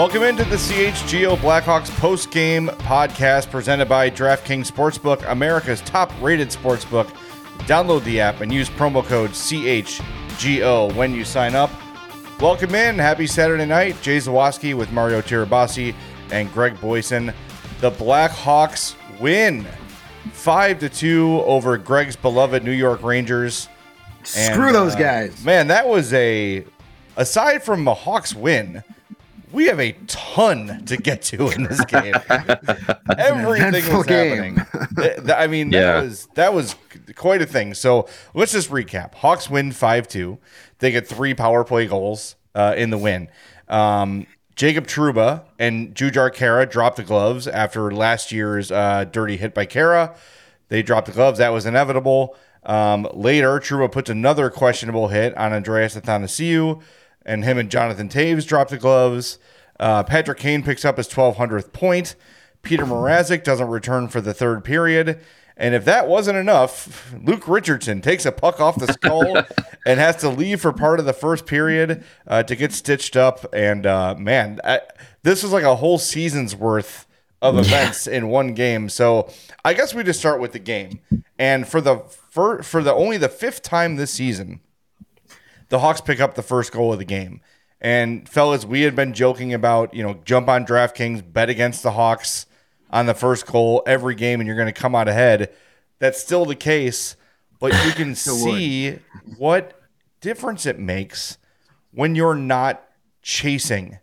Welcome into the CHGO Blackhawks post-game podcast presented by DraftKings Sportsbook, America's top-rated sportsbook. Download the app and use promo code CHGO when you sign up. Welcome in. Happy Saturday night. Jay Zawaski with Mario Tirabassi and Greg Boyson. The Blackhawks win 5 to 2 over Greg's beloved New York Rangers. Screw and, those uh, guys. Man, that was a aside from the Hawks win, we have a ton to get to in this game. Everything was game. happening. I mean, yeah. that was that was quite a thing. So let's just recap. Hawks win five two. They get three power play goals uh, in the win. Um, Jacob Trouba and Jujhar Khaira dropped the gloves after last year's uh, dirty hit by Khaira. They dropped the gloves. That was inevitable. Um, later, Trouba puts another questionable hit on Andreas Athanasiou and him and Jonathan Toews drop the gloves. Uh, Patrick Kane picks up his 1200th point. Peter Mrazek doesn't return for the third period. And if that wasn't enough, Luke Richardson takes a puck off the skull and has to leave for part of the first period uh, to get stitched up. And uh, man, I, this was like a whole season's worth of events in one game. So I guess we just start with the game. And for the for, for the only the fifth time this season, the Hawks pick up the first goal of the game. And fellas, we had been joking about, you know, jump on DraftKings, bet against the Hawks on the first goal every game, and you're going to come out ahead. That's still the case, but you can see what difference it makes when you're not chasing.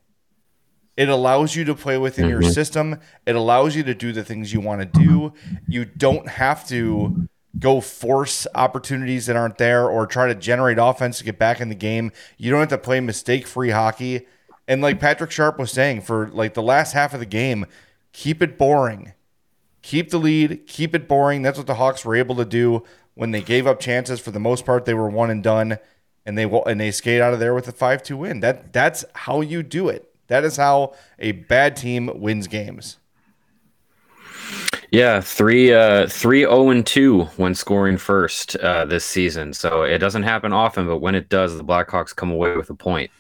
It allows you to play within mm-hmm. your system. It allows you to do the things you want to do. You don't have to go force opportunities that aren't there or try to generate offense to get back in the game. You don't have to play mistake free hockey. And like Patrick Sharp was saying, for like the last half of the game, keep it boring. Keep the lead, keep it boring. That's what the Hawks were able to do when they gave up chances. For the most part, they were one and done, and they and they skate out of there with a five two win. That that's how you do it. That is how a bad team wins games. Yeah, three uh three oh and two when scoring first uh this season. So it doesn't happen often, but when it does, the Blackhawks come away with a point.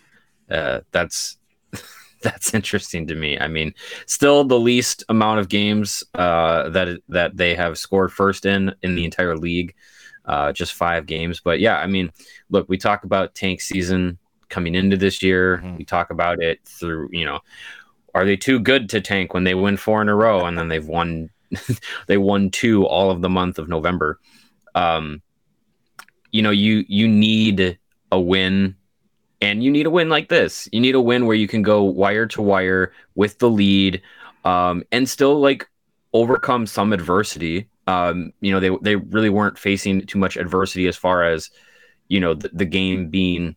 Uh that's that's interesting to me. I mean, still the least amount of games uh that that they have scored first in in the entire league. Uh just five games. But yeah, I mean, look, we talk about tank season coming into this year. Mm-hmm. We talk about it through, you know, are they too good to tank when they win four in a row and then they've won they won two all of the month of November. Um, you know, you you need a win, and you need a win like this. You need a win where you can go wire to wire with the lead, um, and still like overcome some adversity. Um, you know, they they really weren't facing too much adversity as far as you know the, the game being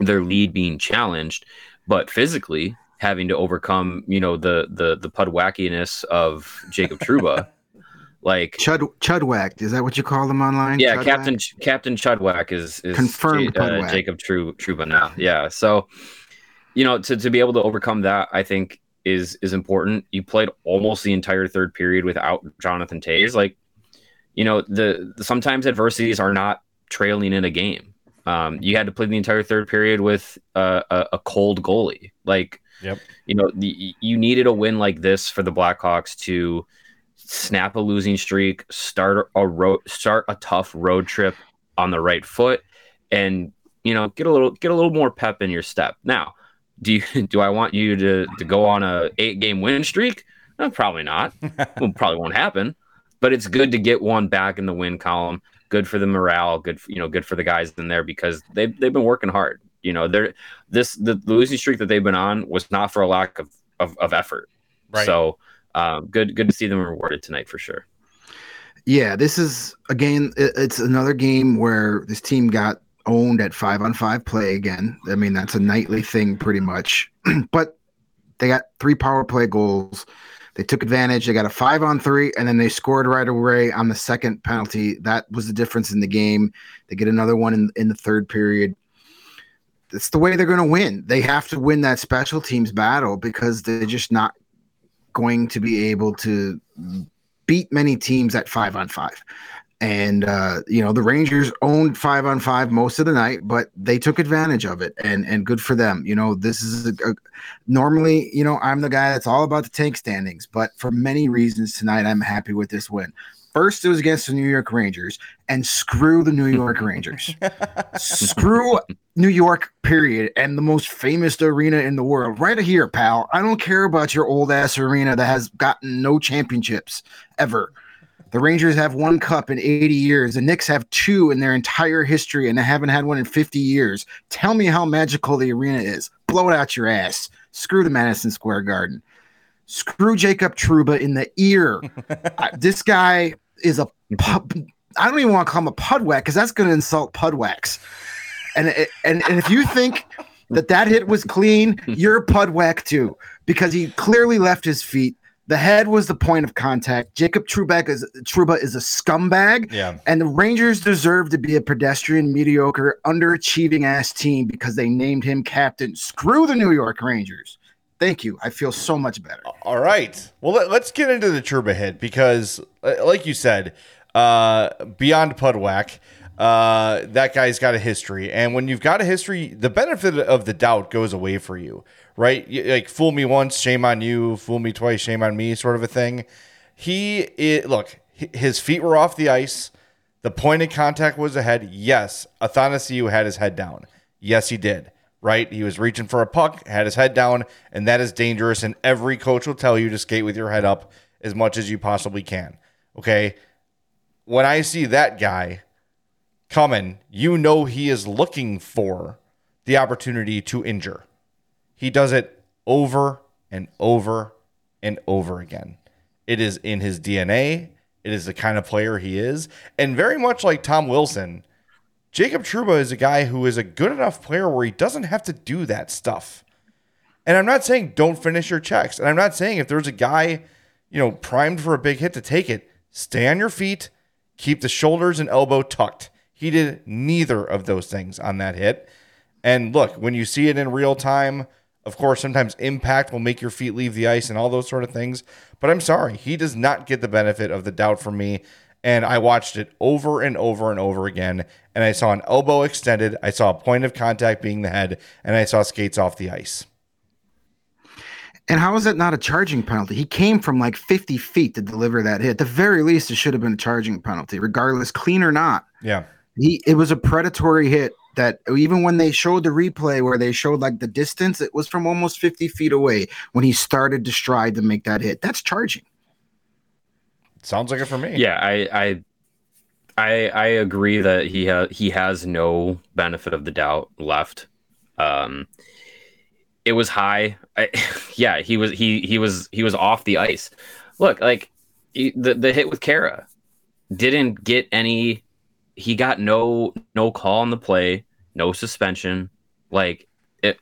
their lead being challenged, but physically having to overcome, you know, the the the pud wackiness of Jacob Trouba. like Chud Chudwack, is that what you call them online? Yeah, Chudwack? Captain Captain Chudwack is, is confirmed J- uh, Jacob Tru- Trouba now. Yeah, so you know to to be able to overcome that, I think is is important. You played almost the entire third period without Jonathan Toews. Like, you know, the, the sometimes adversities are not trailing in a game. Um, you had to play the entire third period with uh, a, a cold goalie. Like Yep. You know, the, you needed a win like this for the Blackhawks to snap a losing streak, start a road, start a tough road trip on the right foot, and you know get a little get a little more pep in your step. Now, do you do I want you to to go on a eight game win streak? No, probably not. well, probably won't happen. But it's good to get one back in the win column. Good for the morale. Good, for, you know, good for the guys in there because they've they've been working hard. You know, they're this the, the losing streak that they've been on was not for a lack of of, of effort. Right. So um, good good to see them rewarded tonight for sure. Yeah, this is again. It's another game where this team got owned at five on five play again. I mean, that's a nightly thing pretty much. but they got three power play goals. They took advantage. They got a five on three, and then they scored right away on the second penalty. That was the difference in the game. They get another one in, in the third period. It's the way they're going to win. They have to win that special teams battle because they're just not going to be able to beat many teams at five on five. And uh, you know the Rangers owned five on five most of the night, but they took advantage of it, and and good for them. You know this is a, a, normally you know I'm the guy that's all about the tank standings, but for many reasons tonight I'm happy with this win. First, it was against the New York Rangers, and screw the New York Rangers. screw New York, period, and the most famous arena in the world. Right here, pal. I don't care about your old ass arena that has gotten no championships ever. The Rangers have one cup in 80 years. The Knicks have two in their entire history, and they haven't had one in 50 years. Tell me how magical the arena is. Blow it out your ass. Screw the Madison Square Garden. Screw Jacob Trouba in the ear. I, this guy is a pub. I don't even want to call him a pudwack because that's going to insult pudwacks. And, and and if you think that that hit was clean, you're a pudwack too because he clearly left his feet the head was the point of contact. Jacob Trouba is Trouba is a scumbag. Yeah. And the Rangers deserve to be a pedestrian, mediocre, underachieving ass team because they named him captain. Screw the New York Rangers. Thank you. I feel so much better. All right. Well, let, us get into the Trouba hit because, like you said, uh, beyond Pudwack, uh, that guy's got a history. And when you've got a history, the benefit of the doubt goes away for you right? Like fool me once, shame on you. Fool me twice, shame on me, sort of a thing. He it, look, his feet were off the ice. The point of contact was ahead. Yes, Athanasiou had his head down. Yes, he did. Right? He was reaching for a puck, had his head down, and that is dangerous. And every coach will tell you to skate with your head up as much as you possibly can. Okay. When I see that guy coming, you know he is looking for the opportunity to injure. He does it over and over and over again. It is in his DNA. It is the kind of player he is. And very much like Tom Wilson, Jacob Trouba is a guy who is a good enough player where he doesn't have to do that stuff. And I'm not saying don't finish your checks. And I'm not saying if there's a guy, you know, primed for a big hit to take it, stay on your feet, keep the shoulders and elbow tucked. He did neither of those things on that hit. And look, when you see it in real time, of course, sometimes impact will make your feet leave the ice and all those sort of things. But I'm sorry, he does not get the benefit of the doubt from me. And I watched it over and over and over again. And I saw an elbow extended. I saw a point of contact being the head. And I saw skates off the ice. And how is that not a charging penalty? He came from like 50 feet to deliver that hit. At the very least, it should have been a charging penalty, regardless, clean or not. Yeah. He it was a predatory hit that even when they showed the replay where they showed like the distance, it was from almost 50 feet away when he started to stride to make that hit. That's charging. Sounds like it for me. Yeah, I I I, I agree that he has he has no benefit of the doubt left. Um it was high. I, yeah, he was he he was he was off the ice. Look, like he, the the hit with Khaira didn't get any he got no no call on the play, no suspension. Like it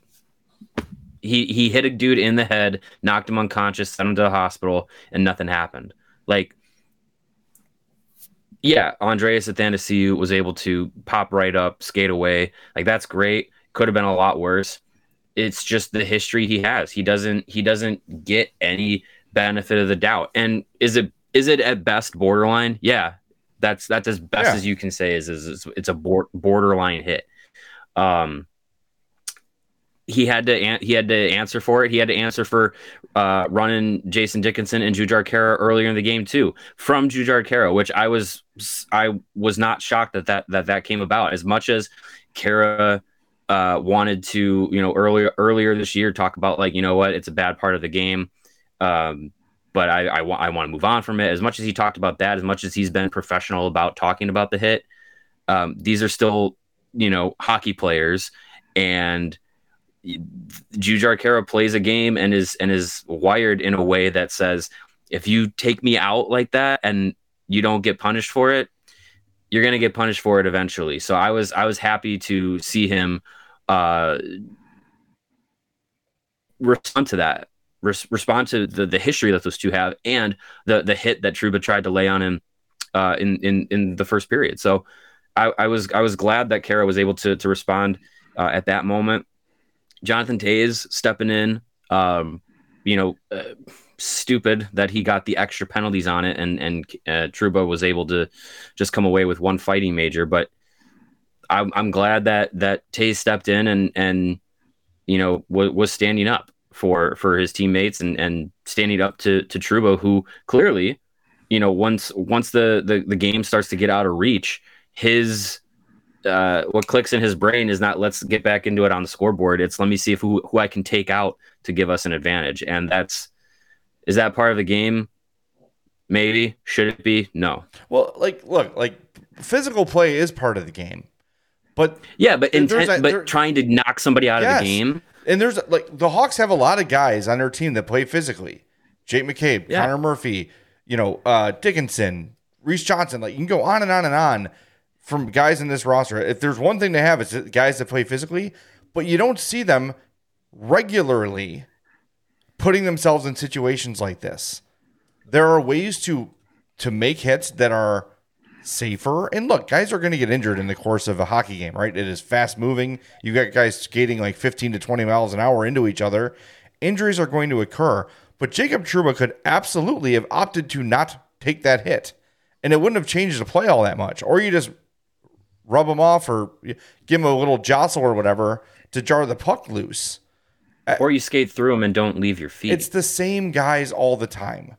he he hit a dude in the head, knocked him unconscious, sent him to the hospital, and nothing happened. Like yeah, Andreas Athanasiou was able to pop right up, skate away. Like that's great. Could have been a lot worse. It's just the history he has. He doesn't he doesn't get any benefit of the doubt. And is it is it at best borderline? Yeah, that's that's as best yeah. as you can say is, is, it's a borderline hit. Um, he had to he had to answer for it. He had to answer for uh, running Jason Dickinson and Jujhar Khaira earlier in the game too, from Jujhar Khaira, which I was I was not shocked that that that that came about. As much as Khaira uh, wanted to, you know, earlier earlier this year talk about like, you know what, it's a bad part of the game. Um, but I, I, I want to move on from it. As much as he talked about that, as much as he's been professional about talking about the hit, um, these are still, you know, hockey players, and Jujhar Khaira plays a game and is and is wired in a way that says, if you take me out like that and you don't get punished for it, you're gonna get punished for it eventually. So I was I was happy to see him uh, respond to that res- respond to the, the history that those two have and the the hit that Trouba tried to lay on him uh, in in in the first period. So I, I was I was glad that Khaira was able to to respond uh, at that moment. Jonathan Toews stepping in, um, you know, uh, stupid that he got the extra penalties on it, and and uh, Trouba was able to just come away with one fighting major. But I'm, I'm glad that that Toews stepped in and and you know w- was standing up for for his teammates and and standing up to to Trouba, who clearly, you know, once once the the, the game starts to get out of reach, his uh, what clicks in his brain is not let's get back into it on the scoreboard. It's let me see if who who I can take out to give us an advantage, and that's is that part of the game. Maybe should it be? No. Well, like look, like physical play is part of the game, but yeah, but intent, but trying to knock somebody out yes. of the game and there's like the Hawks have a lot of guys on their team that play physically. Jake McCabe, yeah. Connor Murphy, you know, uh, Dickinson, Reese Johnson. Like you can go on and on and on from guys in this roster. If there's one thing they have, it's guys that play physically, but you don't see them regularly putting themselves in situations like this. There are ways to to make hits that are safer. And look, guys are going to get injured in the course of a hockey game, right? It is fast moving. You got guys skating like 15 to 20 miles an hour into each other. Injuries are going to occur. But Jacob Trouba could absolutely have opted to not take that hit. And it wouldn't have changed the play all that much. Or you just rub him off or give him a little jostle or whatever to jar the puck loose. Uh, or you skate through them and don't leave your feet. It's the same guys all the time.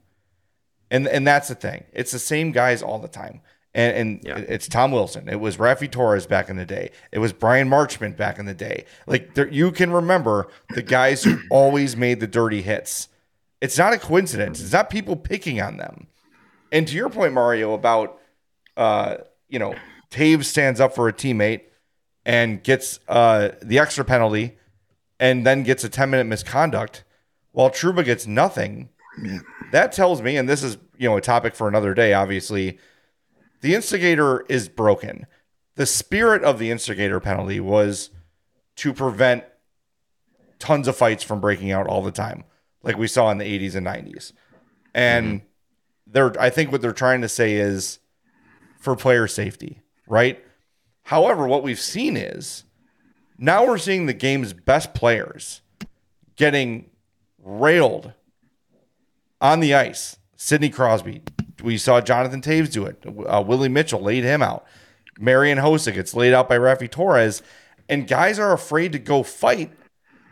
And and that's the thing. It's the same guys all the time. And, and yeah. it's Tom Wilson. It was Raffi Torres back in the day. It was Bryan Marchment back in the day. Like there, you can remember the guys who always made the dirty hits. It's not a coincidence. It's not people picking on them. And to your point, Mario, about uh, you know, Toews stands up for a teammate and gets uh, the extra penalty, and then gets a ten minute misconduct, while Trouba gets nothing. That tells me, and this is you know a topic for another day, obviously the instigator is broken. The spirit of the instigator penalty was to prevent tons of fights from breaking out all the time, like we saw in the 80s and 90s. And mm-hmm. they're I think what they're trying to say is for player safety, right? However, what we've seen is now we're seeing the game's best players getting railed on the ice. Sidney Crosby, we saw Jonathan Toews do it. Uh, Willie Mitchell laid him out. Marian Hossa gets laid out by Raffi Torres. And guys are afraid to go fight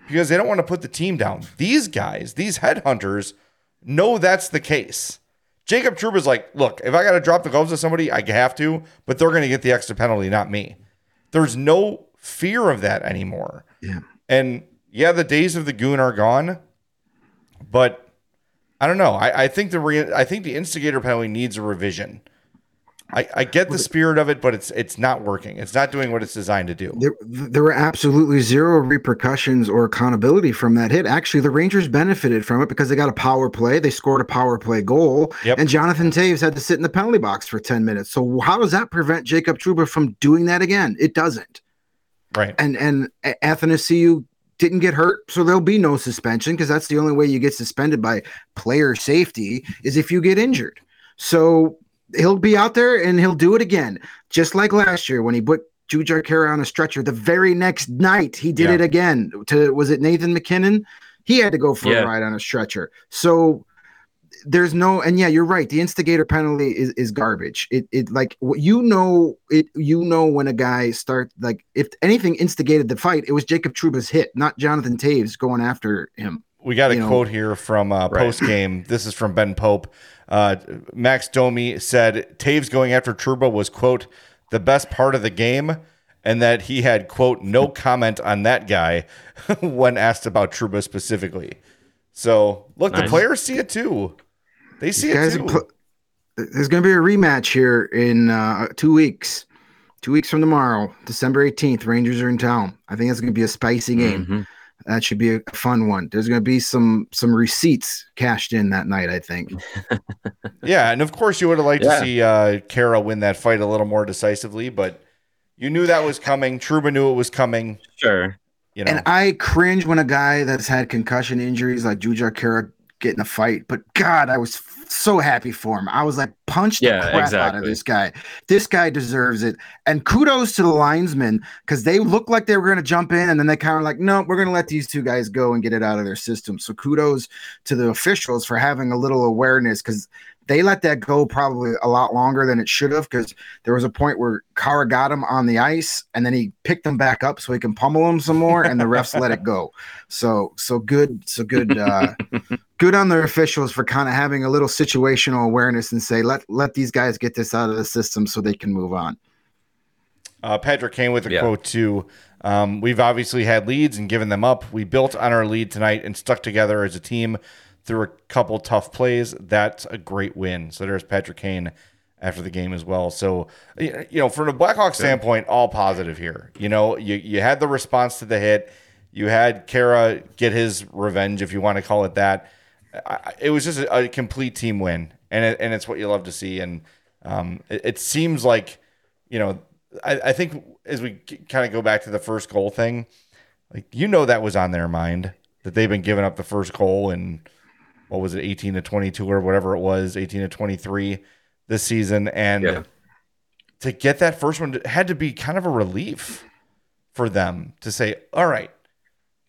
because they don't want to put the team down. These guys, these headhunters, know that's the case. Jacob Trouba's like, look, if I got to drop the gloves to somebody, I have to, but they're going to get the extra penalty, not me. There's no fear of that anymore. Yeah. And yeah, the days of the goon are gone, but I don't know. I, I think the re- I think the instigator penalty needs a revision. I, I get the spirit of it, but it's it's not working. It's not doing what it's designed to do. There, there were absolutely zero repercussions or accountability from that hit. Actually, the Rangers benefited from it because they got a power play. They scored a power play goal, yep. and Jonathan Toews had to sit in the penalty box for ten minutes. So how does that prevent Jacob Trouba from doing that again? It doesn't. Right. And and Athanasiou didn't get hurt, so there'll be no suspension because that's the only way you get suspended by player safety is if you get injured. So he'll be out there and he'll do it again, just like last year when he put Jujhar Khaira on a stretcher. The very next night, he did yeah. it again. To was it Nathan MacKinnon? He had to go for yeah. a ride on a stretcher. So there's no and yeah you're right the instigator penalty is, is garbage. It it like you know it you know when a guy start like if anything instigated the fight it was jacob trouba's hit not jonathan toews going after him. We got a you quote know. here from uh, post game. This is from ben pope. Uh, max domi said toews going after trouba was quote the best part of the game and that he had quote no comment on that guy when asked about trouba specifically. So look nice. the players see it too they see it too. Pl- there's going to be a rematch here in uh, two weeks. Two weeks from tomorrow, December 18th, Rangers are in town. I think that's going to be a spicy game. Mm-hmm. That should be a fun one. There's going to be some some receipts cashed in that night. I think. yeah, and of course you would have liked yeah. to see uh, Khaira win that fight a little more decisively, but you knew that was coming. Trouba knew it was coming. Sure. You know. And I cringe when a guy that's had concussion injuries like Jujhar Khaira get in a fight. But God, I was so happy for him. I was like, punch the yeah, crap exactly. out of this guy. This guy deserves it. And kudos to the linesmen because they looked like they were going to jump in, and then they kind of like, no, we're going to let these two guys go and get it out of their system. So kudos to the officials for having a little awareness because they let that go probably a lot longer than it should have because there was a point where Khaira got him on the ice and then he picked him back up so he can pummel him some more and the refs let it go. So so good so good uh, good on their officials for kind of having a little situational awareness and say let let these guys get this out of the system so they can move on. Uh, Patrick Kane with a yeah. quote too. Um, we've obviously had leads and given them up. We built on our lead tonight and stuck together as a team through a couple tough plays. That's a great win. So there's Patrick Kane after the game as well. So you know, from a Blackhawks standpoint, all positive here. You know, you you had the response to the hit. You had Khaira get his revenge, if you want to call it that. I, it was just a, a, complete team win, and it, and it's what you love to see. And um, it, it, seems like, you know, I, I think as we kind of go back to the first goal thing, like you know that was on their mind that they've been giving up the first goal and what was it, 18 to 22 or whatever it was, 18 to 23 this season. And yeah. to get that first one had to be kind of a relief for them to say, all right,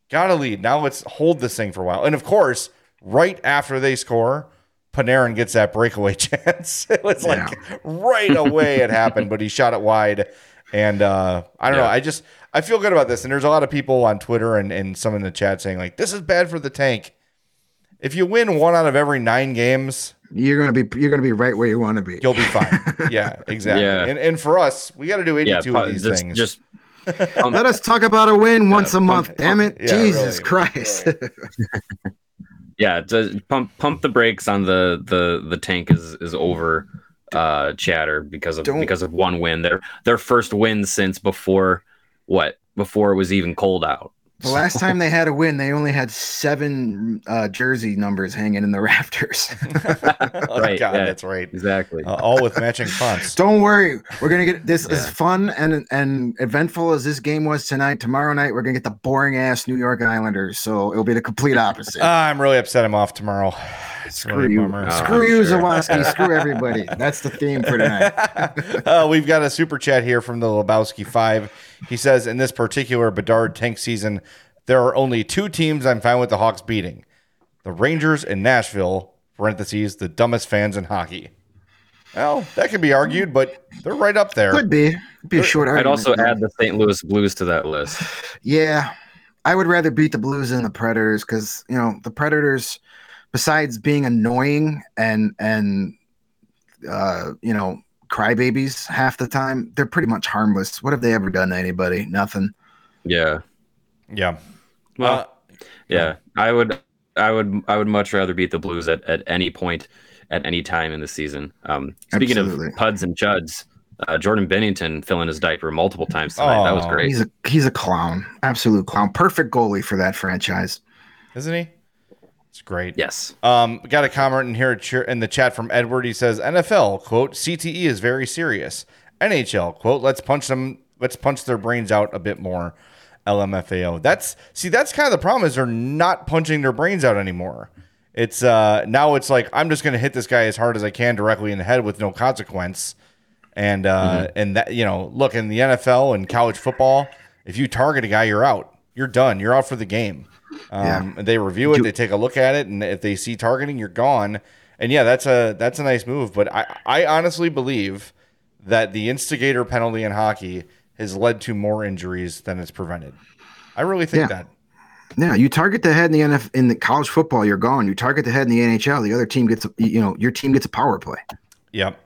got a lead. Now let's hold this thing for a while. And of course, right after they score, Panarin gets that breakaway chance. it was like right away it happened, but he shot it wide. And uh, I don't yeah. know. I just I feel good about this. And there's a lot of people on Twitter and, and some in the chat saying like this is bad for the tank if you win one out of every nine games, you're gonna be you're gonna be right where you want to be. You'll be fine. yeah, exactly. Yeah. And and for us, we got to do 82 yeah, of these just, things. Just um, let us talk about a win yeah, once a month. Pump, damn it, yeah, Jesus really, Christ. Yeah, pump pump the brakes on the the the tank is is over uh chatter because of Don't. because of one win. Their their first win since before what before it was even cold out. The last time they had a win, they only had seven uh, jersey numbers hanging in the rafters. oh, right, God, yeah, that's right. Exactly. Uh, all with matching fonts. Don't worry, we're gonna get this yeah. as fun and and eventful as this game was tonight. Tomorrow night, we're gonna get the boring ass New York Islanders, so it'll be the complete opposite. Uh, I'm really upset. I'm off tomorrow. Screw really you, oh, screw you, sure. Zawaski. screw everybody. That's the theme for tonight. uh, we've got a super chat here from the Lebowski Five. He says, in this particular Bedard tank season, there are only two teams I'm fine with the Hawks beating the Rangers and Nashville, parentheses, the dumbest fans in hockey. Well, that can be argued, but they're right up there. Could be. be a short I'd also add the St. Louis Blues to that list. Yeah. I would rather beat the Blues than the Predators because, you know, the Predators, besides being annoying and, and, uh, you know, crybabies half the time. They're pretty much harmless. What have they ever done to anybody? Nothing. Yeah. Yeah. Well, uh, yeah. I would I would I would much rather beat the Blues at, at any point at any time in the season. Um, speaking Absolutely. of Puds and Chuds, uh, Jordan Binnington filling his diaper multiple times tonight. Oh, that was great. He's a he's a clown. Absolute clown. Perfect goalie for that franchise. Isn't he? It's great. Yes. Um, got a comment in here in the chat from Edward. He says NFL quote CTE is very serious. NHL quote Let's punch them. Let's punch their brains out a bit more. LMFAO. That's see. That's kind of the problem is they're not punching their brains out anymore. It's uh now it's like I'm just going to hit this guy as hard as I can directly in the head with no consequence. And uh mm-hmm. and that you know look in the NFL and college football, if you target a guy, you're out. You're done. You're out for the game. Um, yeah. They review it, they take a look at it, and if they see targeting, you're gone. and yeah, that's a that's a nice move. But I I honestly believe that the instigator penalty in hockey has led to more injuries than it's prevented. I really think yeah. that. Yeah, you target the head in the NF in the college football, you're gone. You target the head in the NHL, the other team gets you know your team gets a power play. Yep,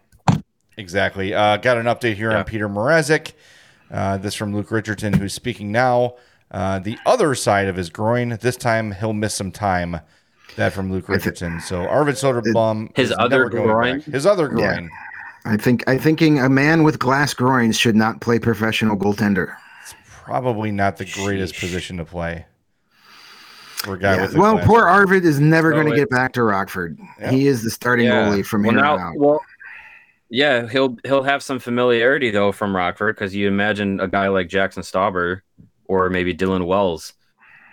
exactly. Uh, got an update here on Peter Mrazek. Uh, this from Luke Richardson, who's speaking now. Uh, the other side of his groin. This time he'll miss some time. That from Luke Richardson. So Arvid Soderblom. His other groin. Back. His other groin. Yeah. I think I thinking a man with glass groins should not play professional goaltender. It's probably not the greatest Sheesh. position to play. For a guy yeah. with well, poor Arvid is never going to get back to Rockford. Yeah. He is the starting yeah. goalie from well, here now, on out. Well, yeah, he'll he'll have some familiarity though from Rockford because you imagine a guy like Jackson Stauber or maybe Dylan Wells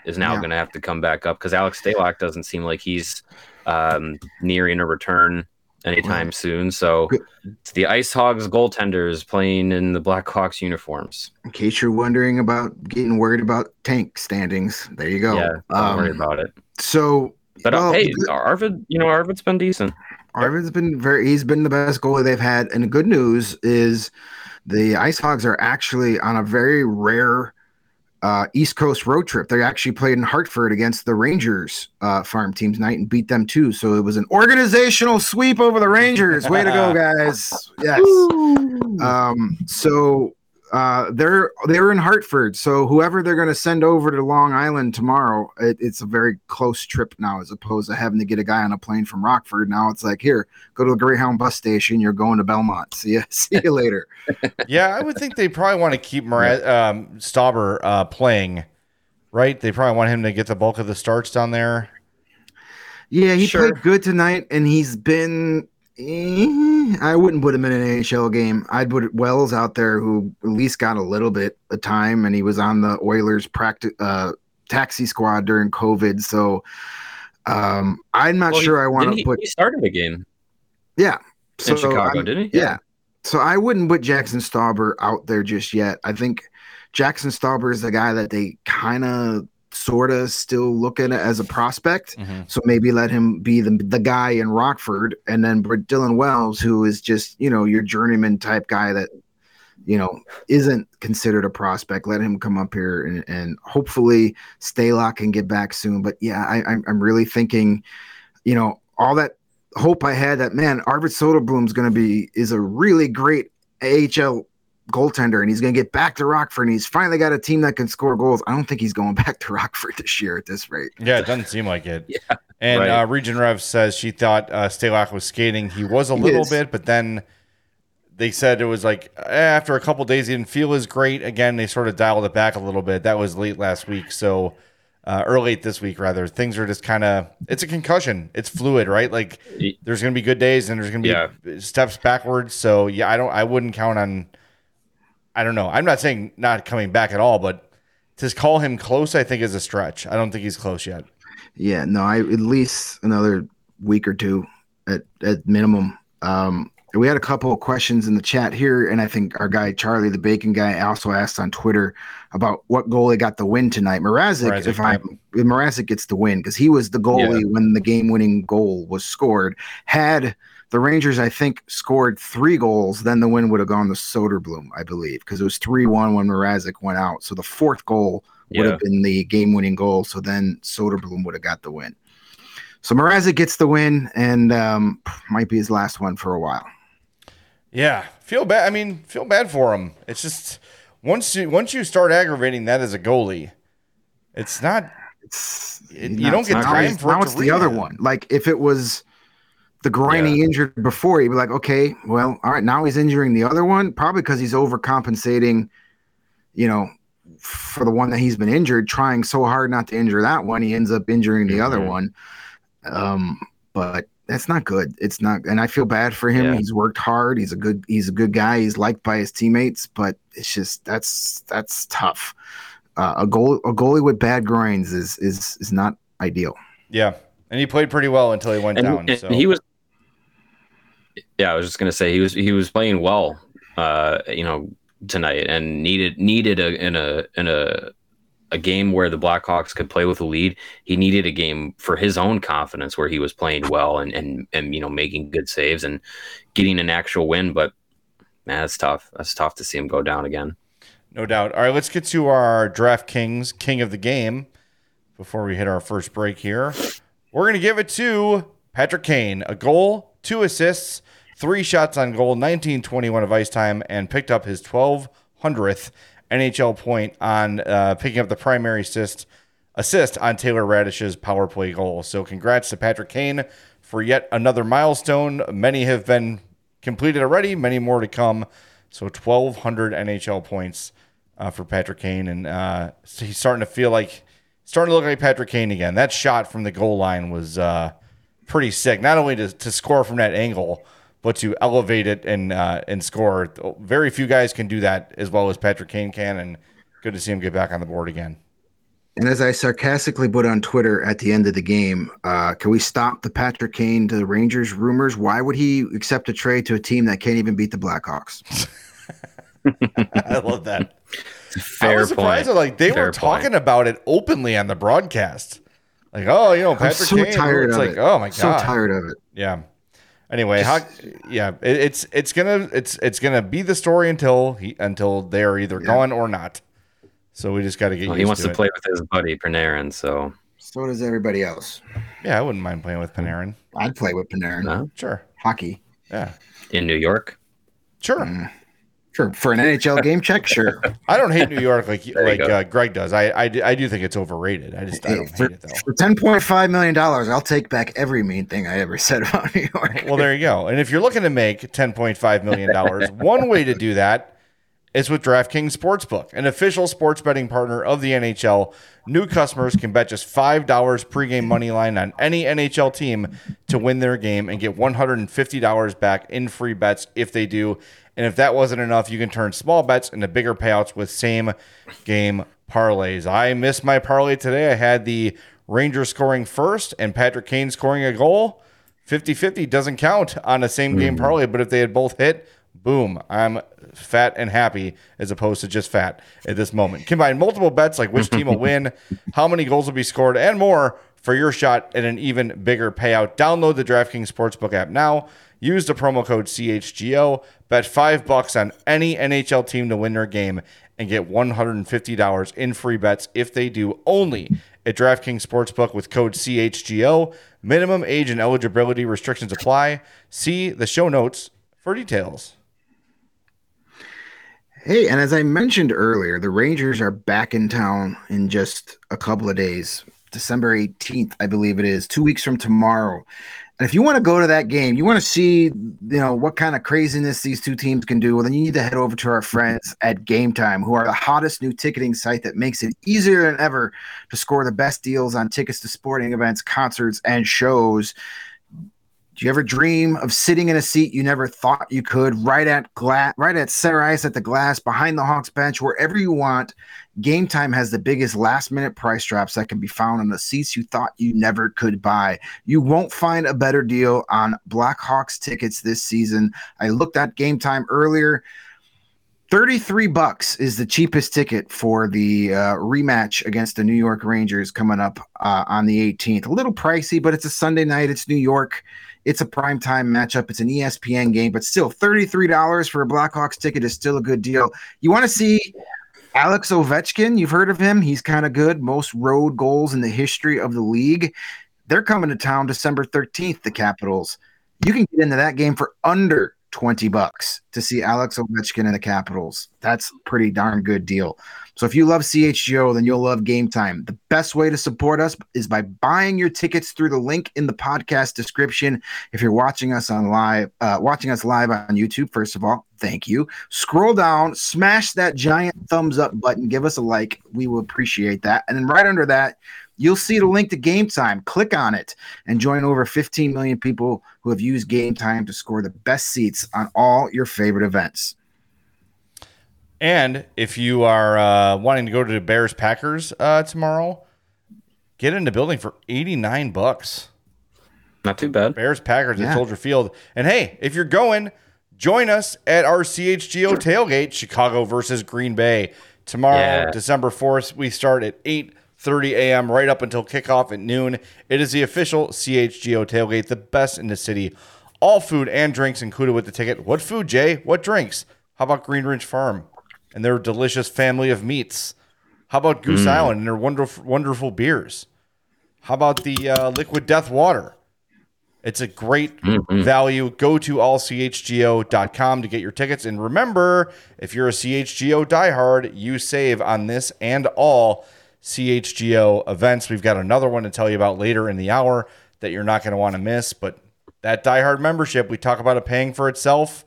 is now going to have to come back up because Alex Stalock doesn't seem like he's um, nearing a return anytime right. soon. So it's the Ice Hogs goaltenders playing in the Blackhawks uniforms. In case you're wondering about getting worried about tank standings, there you go. Yeah, don't um, worry about it. So, but uh, well, hey, Arvid, you know Arvid's been decent. Arvid's been very. He's been the best goalie they've had, and the good news is the Ice Hogs are actually on a very rare uh, East Coast road trip. They actually played in Hartford against the Rangers uh, farm teams night and beat them too. So it was an organizational sweep over the Rangers. Way to go, guys! Yes. Um, so uh, they're they're in Hartford, so whoever they're going to send over to Long Island tomorrow, it, it's a very close trip now, as opposed to having to get a guy on a plane from Rockford. Now it's like here, go to the Greyhound bus station. You're going to Belmont. See you, see you later. yeah, I would think they probably want to keep Mar- um, Stauber uh, playing, right? They probably want him to get the bulk of the starts down there. Yeah, he sure. played good tonight, and he's been Eh, I wouldn't put him in an NHL game. I'd put Wells out there, who at least got a little bit of time, and he was on the Oilers practice uh, taxi squad during COVID. So um, I'm not well, sure I want to put. He started a game. Yeah, so in Chicago, I'm, didn't he? Yeah. yeah. So I wouldn't put Jackson Stauber out there just yet. I think Jackson Stauber is the guy that they kind of sort of still look at it as a prospect. Mm-hmm. So maybe let him be the, the guy in Rockford. And then Dylan Wells, who is just, you know, your journeyman type guy that, you know, isn't considered a prospect. Let him come up here and, and hopefully Stalock can get back soon. But yeah, I, I'm, I'm really thinking, you know, all that hope I had that man, Arvid Soderblom's going to be is a really great AHL goaltender and he's going to get back to Rockford and he's finally got a team that can score goals. I don't think he's going back to Rockford this year at this rate. Yeah, it doesn't seem like it. yeah. And right. uh, Region Rev says she thought uh, Stalock was skating. He was a he little is. bit, but then they said it was like eh, after a couple days he didn't feel as great. Again, they sort of dialed it back a little bit. That was late last week. So, uh, or late this week rather. Things are just kind of it's a concussion. It's fluid, right? Like there's going to be good days and there's going to be yeah. steps backwards. So yeah, I don't. I wouldn't count on I don't know. I'm not saying not coming back at all, but to call him close, I think is a stretch. I don't think he's close yet. Yeah, no, I at least another week or two at at minimum. Um, we had a couple of questions in the chat here, and I think our guy Charlie, the bacon guy, also asked on Twitter about what goalie got the win tonight. Mrazek, if I Mrazek gets the win because he was the goalie yeah. when the game-winning goal was scored. Had the Rangers, I think, scored three goals. Then the win would have gone to Soderblom, I believe, because it was 3 1 when Mrazek went out. So the fourth goal would yeah. have been the game winning goal. So then Soderblom would have got the win. So Mrazek gets the win and um, might be his last one for a while. Yeah, feel bad. I mean, feel bad for him. It's just once you once you start aggravating that as a goalie, it's not. It's it, you don't get time for now. It it's the other one. Like if it was the groin yeah. he injured before, he'd be like, okay, well, all right, now he's injuring the other one, probably because he's overcompensating, you know, for the one that he's been injured, trying so hard not to injure that one, he ends up injuring the mm-hmm. other one. Um, but that's not good. It's not, and I feel bad for him. Yeah. He's worked hard. He's a good, he's a good guy. He's liked by his teammates, but it's just that's that's tough. Uh, a goal, a goalie with bad groins is is is not ideal. Yeah, and he played pretty well until he went and, down. And so. he was yeah, I was just gonna say he was he was playing well, uh, you know, tonight and needed needed a in a in a a game where the Blackhawks could play with a lead. He needed a game for his own confidence where he was playing well and and and you know making good saves and getting an actual win. But man, that's tough. That's tough to see him go down again. No doubt. All right, let's get to our DraftKings King of the Game before we hit our first break here. We're going to give it to Patrick Kane, a goal, two assists, three shots on goal, 1921 of ice time, and picked up his 1200th NHL point on uh, picking up the primary assist assist on Taylor Raddysh's power play goal. So congrats to Patrick Kane for yet another milestone. Many have been completed already, many more to come. So 1,200 NHL points uh, for Patrick Kane, and uh, he's starting to feel like starting to look like Patrick Kane again. That shot from the goal line was uh, pretty sick. Not only to, to score from that angle, but to elevate it and uh, and score. Very few guys can do that as well as Patrick Kane can, and good to see him get back on the board again. And as I sarcastically put on Twitter at the end of the game, uh, can we stop the Patrick Kane to the Rangers rumors? Why would he accept a trade to a team that can't even beat the Blackhawks? I love that. Fair I was surprised point. like they Fair were talking point. about it openly on the broadcast. Like, oh, you know, Patrick so Kane. Tired it's of like, it. oh my god, so tired of it. Yeah. Anyway, Just, how, yeah, it, it's it's gonna it's it's gonna be the story until he until they're either yeah. gone or not. So we just got to get. Well, he wants to, to play with his buddy Panarin, so. So does everybody else. Yeah, I wouldn't mind playing with Panarin. I'd play with Panarin. No? Sure. Hockey. Yeah. In New York. Sure. Mm. For, for an NHL game check, sure. I don't hate New York like like uh, Greg does. I, I I do think it's overrated. I just I don't for, hate it though. For ten point five million dollars, I'll take back every mean thing I ever said about New York. well, there you go. And if you're looking to make ten point five million dollars, one way to do that is with DraftKings Sportsbook, an official sports betting partner of the NHL. New customers can bet just $5 pregame money line on any NHL team to win their game and get $150 back in free bets if they do. And if that wasn't enough, you can turn small bets into bigger payouts with same game parlays. I missed my parlay today. I had the Rangers scoring first and Patrick Kane scoring a goal. 50 50 doesn't count on a same game mm-hmm. parlay, but if they had both hit, boom, I'm fat and happy as opposed to just fat at this moment. Combine multiple bets like which team will win, how many goals will be scored, and more for your shot at an even bigger payout. Download the DraftKings Sportsbook app now. Use the promo code CHGO. Bet five bucks on any NHL team to win their game and get $150 in free bets if they do only at DraftKings Sportsbook with code CHGO. Minimum age and eligibility restrictions apply. See the show notes for details. Hey, and as I mentioned earlier, the Rangers are back in town in just a couple of days. December 18th, I believe it is, two weeks from tomorrow. And if you want to go to that game, you want to see, you know, what kind of craziness these two teams can do, well, then you need to head over to our friends at Game Time, who are the hottest new ticketing site that makes it easier than ever to score the best deals on tickets to sporting events, concerts, and shows. Do you ever dream of sitting in a seat you never thought you could, right at glass, right at center ice at the glass, behind the Hawks bench, wherever you want? Game Time has the biggest last minute price drops that can be found on the seats you thought you never could buy. You won't find a better deal on Blackhawks tickets this season. I looked at Game Time earlier. 33 bucks is the cheapest ticket for the uh, rematch against the New York Rangers coming up uh, on the 18th. A little pricey, but it's a Sunday night. It's New York. It's a prime time matchup. It's an ESPN game, but still $33 for a Blackhawks ticket is still a good deal. You want to see Alex Ovechkin? You've heard of him. He's kind of good. Most road goals in the history of the league. They're coming to town December 13th, the Capitals. You can get into that game for under 20 bucks to see Alex Ovechkin and the Capitals. That's pretty darn good deal. So if you love CHGO, then you'll love Game Time. The best way to support us is by buying your tickets through the link in the podcast description. If you're watching us on live, uh, watching us live on YouTube, first of all, thank you. Scroll down, smash that giant thumbs up button, give us a like. We will appreciate that. And then right under that, you'll see the link to Game Time. Click on it and join over 15 million people who have used Game Time to score the best seats on all your favorite events. And if you are uh, wanting to go to the Bears Packers uh, tomorrow, get in the building for 89 bucks. Not too bad. Bears Packers yeah. at Soldier Field. And hey, if you're going, join us at our CHGO tailgate, Chicago versus Green Bay. Tomorrow, yeah. December 4th, we start at 8 30 a.m. right up until kickoff at noon. It is the official CHGO tailgate, the best in the city. All food and drinks included with the ticket. What food, Jay? What drinks? How about Green Ridge Farm and their delicious family of meats? How about Goose mm. Island and their wonderful, wonderful beers? How about the uh, Liquid Death Water? It's a great mm-hmm. value. Go to allchgo.com to get your tickets. And remember, if you're a CHGO diehard, you save on this and all CHGO events. We've got another one to tell you about later in the hour that you're not going to want to miss. But that diehard membership, we talk about it paying for itself.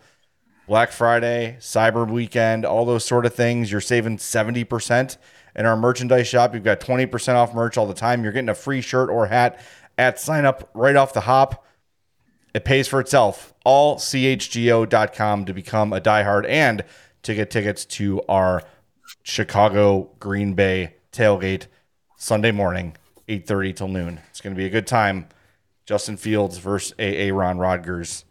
Black Friday, Cyber Weekend, all those sort of things. You're saving 70% in our merchandise shop. You've got 20% off merch all the time. You're getting a free shirt or hat at sign up right off the hop. It pays for itself. All chgo.com to become a diehard and to get tickets to our Chicago Green Bay tailgate Sunday morning, 8.30 till noon. It's going to be a good time. Justin Fields versus AA Ron Rodgers.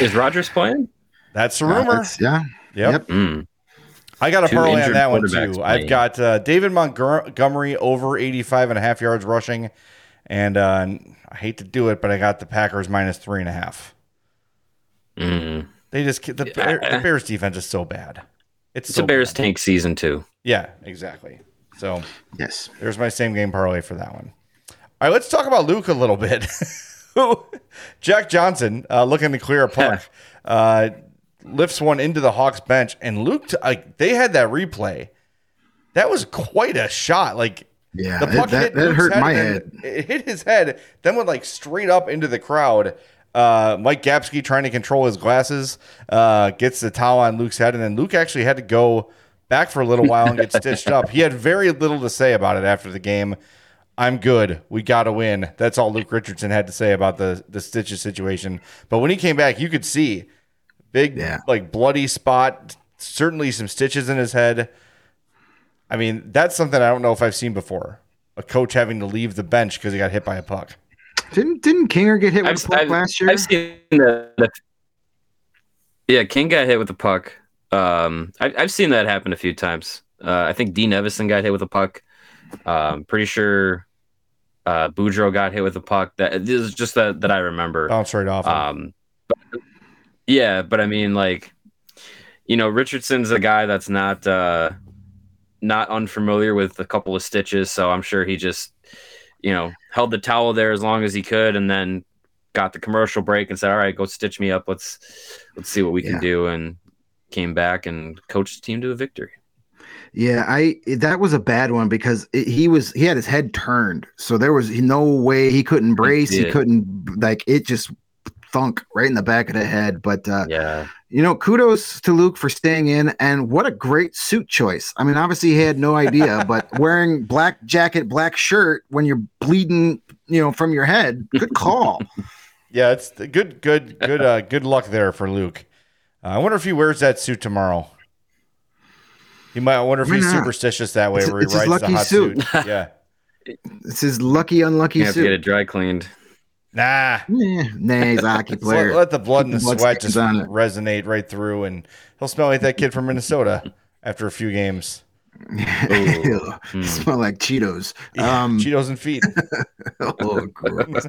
Is Rodgers playing? That's a rumor. Uh, yeah. Yep. yep. Mm. I got a parlay on that one too. Playing. I've got uh, David Montgomery over 85 and a half yards rushing. And uh, I hate to do it, but I got the Packers minus three and a half. Mm. They just the, the, Bears defense is so bad. It's, it's so a Bears bad. tank season too. Yeah, exactly. So yes, there's my same game parlay for that one. All right, let's talk about Luke a little bit. Jack Johnson uh, looking to clear a puck, uh, lifts one into the Hawks bench, and Luke. T- uh, they had that replay. That was quite a shot. Like yeah, the puck it, that, hit that hurt head, my head. It hit his head, then went like straight up into the crowd. Uh, Mike Gapski trying to control his glasses, uh, gets the towel on Luke's head, and then Luke actually had to go back for a little while and get stitched up. He had very little to say about it after the game. I'm good. We got to win. That's all Luke Richardson had to say about the the stitches situation. But when he came back, you could see big, yeah. like bloody spot. Certainly some stitches in his head. I mean, that's something I don't know if I've seen before. A coach having to leave the bench because he got hit by a puck. Didn't didn't Kinger get hit with I've, a puck I've, last year? I've seen the, the, yeah, King got hit with a puck. Um, I, have seen that happen a few times. Uh, I think Dean Evason got hit with a puck. Um, pretty sure uh, Boudreau got hit with a puck. That this is just that that I remember. Bounce right off. Um, but, yeah, but I mean, like, you know, Richardson's a guy that's not uh, not unfamiliar with a couple of stitches, so I'm sure he just, you know, held the towel there as long as he could, and then got the commercial break and said, "All right, go stitch me up. Let's let's see what we can do." And came back and coached the team to a victory. Yeah, I that was a bad one because it, he was he had his head turned, so there was no way he couldn't brace. He, he couldn't like it just thunk right in the back of the head. But uh, yeah, you know, kudos to Luke for staying in, and what a great suit choice. I mean, obviously he had no idea, but wearing black jacket, black shirt when you're bleeding, you know, from your head, good call. yeah, it's good, good, good, uh, good luck there for Luke. Uh, I wonder if he wears that suit tomorrow. He might. I wonder if he's not? superstitious that way, it's, where he rides the hot suit. suit. yeah, it's his lucky, unlucky suit. to get it dry cleaned. Nah, nah, nah he's a hockey player. let, let, the blood and the, the sweat just resonate right through, and he'll smell like that kid from Minnesota after a few games. mm. Smell like Cheetos. Yeah, um, Cheetos and feet. oh, gross.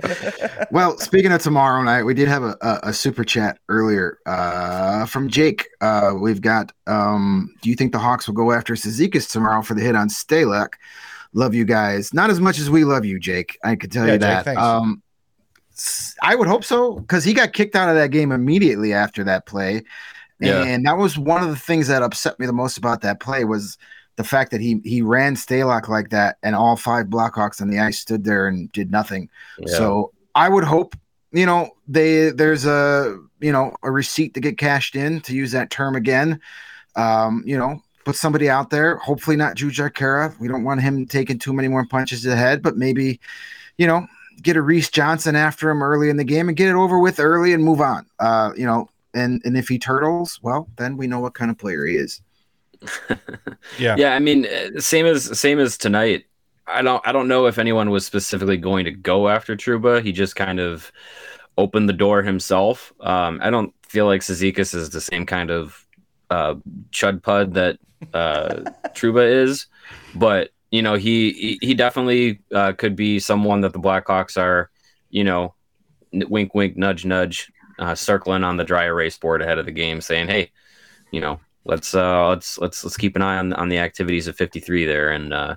well, speaking of tomorrow night, we did have a, a, a super chat earlier uh, from Jake. Uh, we've got. Um, do you think the Hawks will go after Cizikas tomorrow for the hit on Stalock? Love you guys. Not as much as we love you, Jake. I can tell yeah, you that. Jake, um, I would hope so because he got kicked out of that game immediately after that play. Yeah. And that was one of the things that upset me the most about that play was – the fact that he he ran Stalock like that and all five Blackhawks on the ice stood there and did nothing. Yeah. So I would hope you know they there's a you know a receipt to get cashed in to use that term again. Um, you know, put somebody out there. Hopefully not Jujhar Khaira. We don't want him taking too many more punches to the head, but maybe you know get a Reese Johnson after him early in the game and get it over with early and move on. Uh, you know, and and if he turtles, well, then we know what kind of player he is yeah. Yeah. I mean, uh, same as same as tonight. I don't I don't know if anyone was specifically going to go after Trouba. He just kind of opened the door himself. Um, I don't feel like Cizikas is the same kind of uh, chud pud that uh, Trouba is, but you know he he definitely uh, could be someone that the Blackhawks are, you know, wink wink nudge nudge, uh, circling on the dry erase board ahead of the game, saying, hey, you know, let's uh, let's let's let's keep an eye on on the activities of 53 there and uh,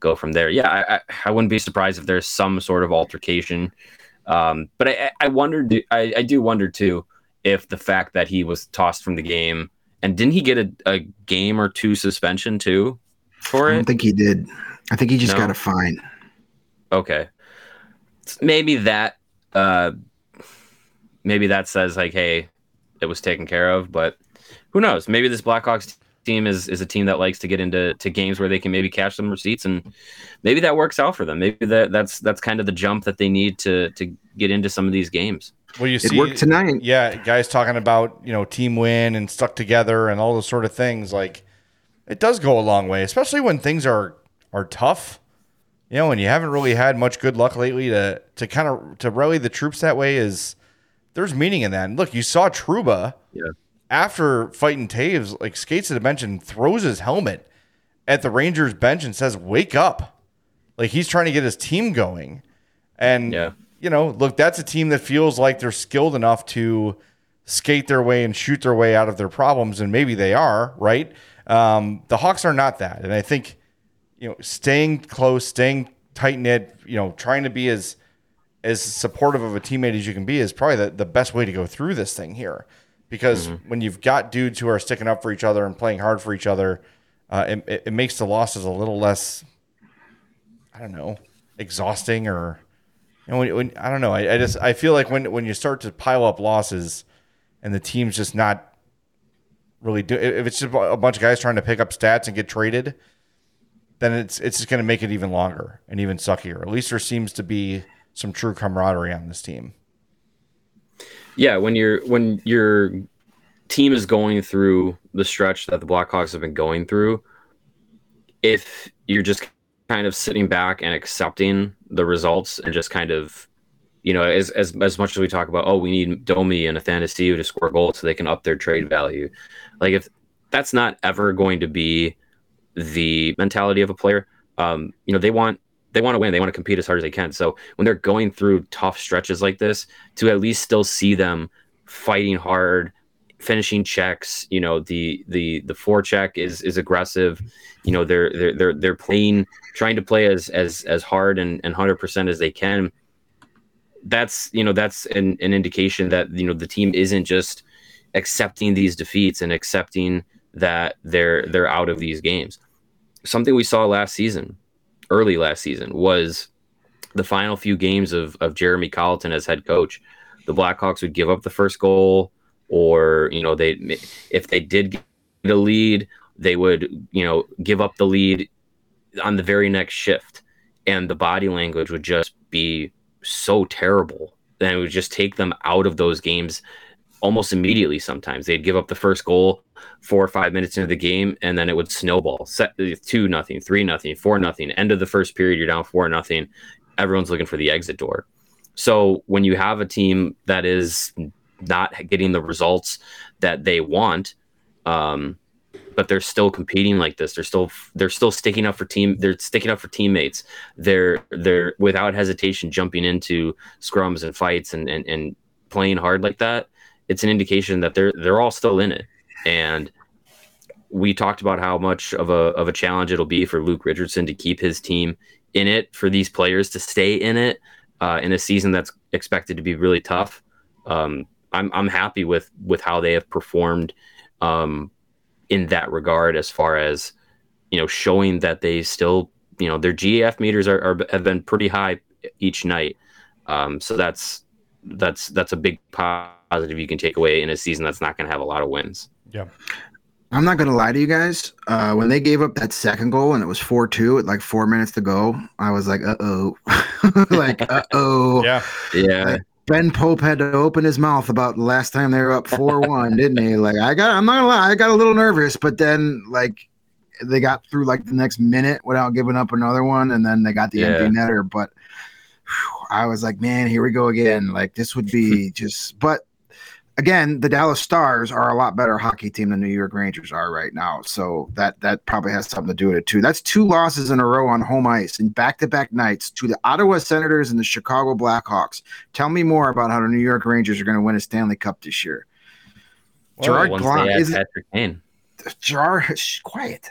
go from there. Yeah, I, I, I wouldn't be surprised if there's some sort of altercation. Um, but I, I wondered, I, I do wonder too, if the fact that he was tossed from the game and didn't he get a, a game or two suspension too for it? I don't think he did. I think he just No? got a fine. Okay. Maybe that uh maybe that says like, hey, it was taken care of, but who knows? Maybe this Blackhawks team is is a team that likes to get into to games where they can maybe cash some receipts and maybe that works out for them. Maybe that that's that's kind of the jump that they need to to get into some of these games. Well, you It see, worked tonight. yeah, guys talking about you know team win and stuck together and all those sort of things. Like it does go a long way, especially when things are are tough. You know, and you haven't really had much good luck lately to to kind of to rally the troops that way is there's meaning in that. And look, you saw Trouba Yeah. After fighting Toews, like skates to the bench and throws his helmet at the Rangers bench and says, "Wake up!" Like he's trying to get his team going. And Yeah. you know, look, that's a team that feels like they're skilled enough to skate their way and shoot their way out of their problems, and maybe they are, right? Um, the Hawks are not that, and I think you know, staying close, staying tight knit, you know, trying to be as as supportive of a teammate as you can be is probably the, the best way to go through this thing here. Because when you've got dudes who are sticking up for each other and playing hard for each other, uh, it, it, it makes the losses a little less, I don't know, exhausting or, you know, when, when I don't know. I, I just I feel like when when you start to pile up losses, and the team's just not really do if it's just a bunch of guys trying to pick up stats and get traded, then it's it's just going to make it even longer and even suckier. At least there seems to be some true camaraderie on this team. Yeah, when you're when your team is going through the stretch that the Blackhawks have been going through, if you're just kind of sitting back and accepting the results and just kind of, you know, as as, as much as we talk about, oh, we need Domi and Athanasiou to score goals so they can up their trade value. Like if that's not ever going to be the mentality of a player, um, you know, they want they want to win. They want to compete as hard as they can. So when they're going through tough stretches like this, to at least still see them fighting hard, finishing checks. You know, the the the forecheck is is aggressive. You know, they're they're they're they're playing, trying to play as as as hard and and hundred percent as they can. That's you know that's an, an indication that you know the team isn't just accepting these defeats and accepting that they're they're out of these games. Something we saw last season, early last season, was the final few games of of Jeremy Colliton as head coach. The Blackhawks would give up the first goal, or you know they if they did get a lead, they would you know give up the lead on the very next shift, and the body language would just be so terrible. Then it would just take them out of those games almost immediately sometimes. They'd give up the first goal four or five minutes into the game and then it would snowball. Set two nothing three nothing four nothing. End of the first period you're down four nothing. Everyone's looking for the exit door. So when you have a team that is not getting the results that they want um, but they're still competing like this they're still they're still sticking up for team they're sticking up for teammates. They're they're without hesitation jumping into scrums and fights and and, and playing hard like that it's an indication that they're they're all still in it. And we talked about how much of a of a challenge it'll be for Luke Richardson to keep his team in it, for these players to stay in it uh, in a season that's expected to be really tough. Um, I'm I'm happy with with how they have performed um, in that regard, as far as you know, showing that they still you know their GAF meters are, are have been pretty high each night. Um, so that's that's that's a big positive you can take away in a season that's not going to have a lot of wins. Yeah. I'm not gonna lie to you guys. Uh, when they gave up that second goal and it was four two at like four minutes to go, I was like, uh oh, like uh oh. Yeah. Yeah, Ben Pope had to open his mouth about the last time they were up four one, didn't he? Like I got, I'm not gonna lie, I got a little nervous, but then like they got through like the next minute without giving up another one, and then they got the Yeah. empty netter. But whew, I was like, man, here we go again. Like this would be just, but again, the Dallas Stars are a lot better hockey team than New York Rangers are right now. So that that probably has something to do with it too. That's two losses in a row on home ice in back-to-back nights to the Ottawa Senators and the Chicago Blackhawks. Tell me more about how the New York Rangers are going to win a Stanley Cup this year. Well, Gerard Gallant is Patrick Kane. Gerard, quiet.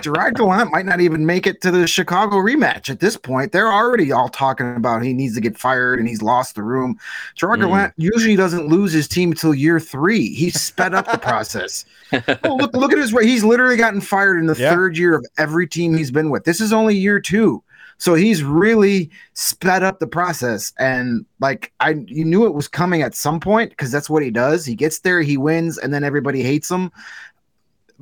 Gerard Gallant might not even make it to the Chicago rematch at this point. They're already all talking about he needs to get fired and he's lost the room. Gerard mm. Gallant usually doesn't lose his team until year three. He's sped up the process. oh, look, look at his way. He's literally gotten fired in the yeah. third year of every team he's been with. This is only year two. So he's really sped up the process. And like I you knew it was coming at some point because that's what he does. He gets there, he wins, and then everybody hates him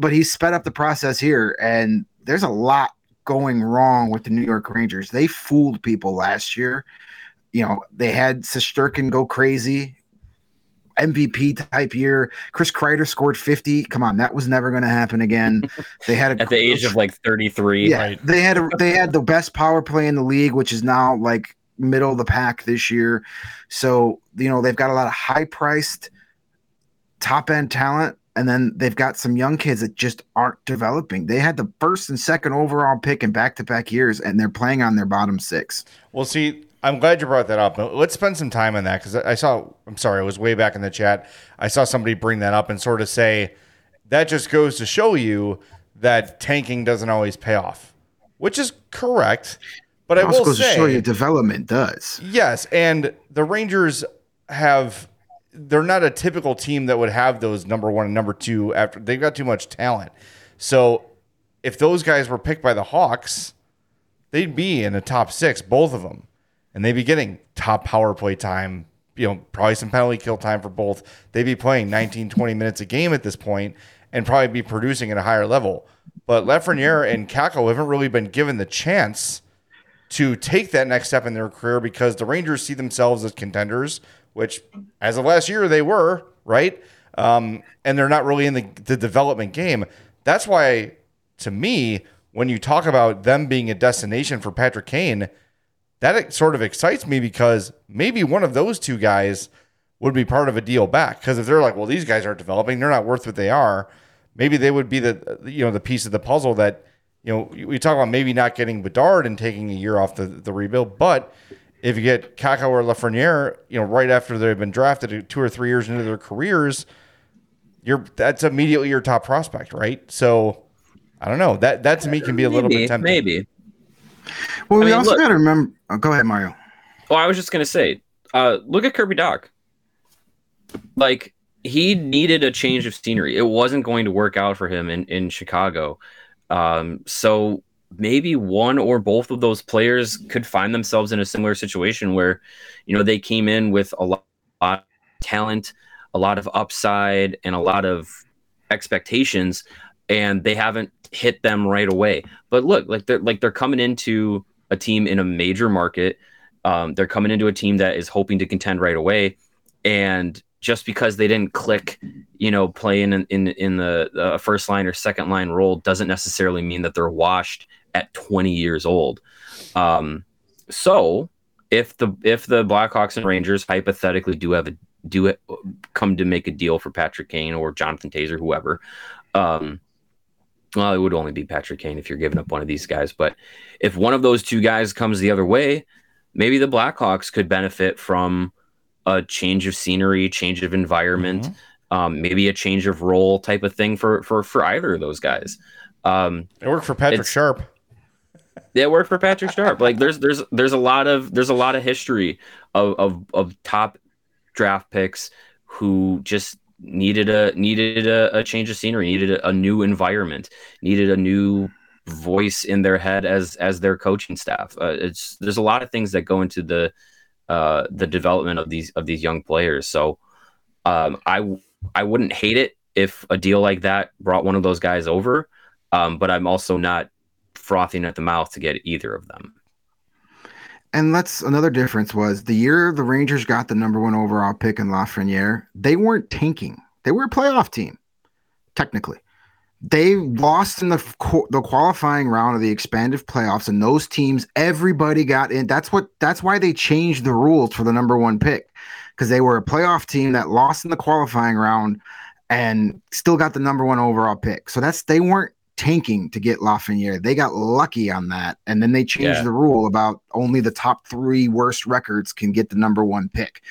but he sped up the process here, and there's a lot going wrong with the New York Rangers. They fooled people last year. You know, they had Shesterkin go crazy, MVP type year. Chris Kreider scored 50. Come on, that was never going to happen again. They had a, at the age of like 33. Yeah, right. they had a, they had the best power play in the league, which is now like middle of the pack this year. So you know they've got a lot of high priced top end talent and then they've got some young kids that just aren't developing. They had the first and second overall pick in back to back years, and they're playing on their bottom six. Well, see, I'm glad you brought that up. Let's spend some time on that because I saw, I'm sorry, I was way back in the chat. I saw somebody bring that up and sort of say that just goes to show you that tanking doesn't always pay off, which is correct. But it I will goes say, to show you development does. Yes. And the Rangers have they're not a typical team that would have those number one and number two after they've got too much talent. So if those guys were picked by the Hawks, they'd be in the top six, both of them, and they'd be getting top power play time. You know, probably some penalty kill time for both. They'd be playing 19, 20 minutes a game at this point and probably be producing at a higher level. But Lafreniere and Kakko haven't really been given the chance to take that next step in their career because the Rangers see themselves as contenders which as of last year they were, right? Um, and they're not really in the, the development game. That's why, to me, when you talk about them being a destination for Patrick Kane, that sort of excites me because maybe one of those two guys would be part of a deal back. Because if they're like, well, these guys aren't developing, they're not worth what they are. Maybe they would be the you know the piece of the puzzle that you know we talk about maybe not getting Bedard and taking a year off the the rebuild, but if you get Kakko or Lafreniere, you know, right after they've been drafted, two or three years into their careers, you're that's immediately your top prospect, right? So I don't know. That that to me can be a maybe, little bit tempting. Maybe. Well, I we mean, also got to remember. Oh, go ahead, Mario. Well, I was just gonna say, uh, look at Kirby Dach. Like he needed a change of scenery. It wasn't going to work out for him in in Chicago. Um, so maybe one or both of those players could find themselves in a similar situation where, you know, they came in with a lot, of talent, a lot of upside, and a lot of expectations, and they haven't hit them right away. But look, like they're like they're coming into a team in a major market. Um, they're coming into a team that is hoping to contend right away, and just because they didn't click, you know, playing in in, in the, the first line or second line role doesn't necessarily mean that they're washed at 20 years old. Um, so if the if the Blackhawks and Rangers hypothetically do have a do it come to make a deal for Patrick Kane or Jonathan Toews, whoever, um, well, it would only be Patrick Kane if you're giving up one of these guys. But if one of those two guys comes the other way, maybe the Blackhawks could benefit from a change of scenery, change of environment, mm-hmm. um, maybe a change of role type of thing for for for either of those guys. Um, it worked for Patrick Sharp. It worked for Patrick Sharp. Like there's there's there's a lot of there's a lot of history of of, of top draft picks who just needed a needed a, a change of scenery, needed a, a, new environment, needed a new voice in their head as as their coaching staff. Uh, it's there's a lot of things that go into the uh, the development of these of these young players. So um, I I wouldn't hate it if a deal like that brought one of those guys over. Um, but I'm also not frothing at the mouth to get either of them. And that's another difference was the year the Rangers got the number one overall pick in Lafreniere, they weren't tanking. They were a playoff team, technically. They lost in the the qualifying round of the expanded playoffs, and those teams, everybody got in. That's what. That's why they changed the rules for the number one pick because they were a playoff team that lost in the qualifying round and still got the number one overall pick. So that's they weren't tanking to get Lafreniere. They got lucky on that. And then they changed yeah. the rule about only the top three worst records can get the number one pick.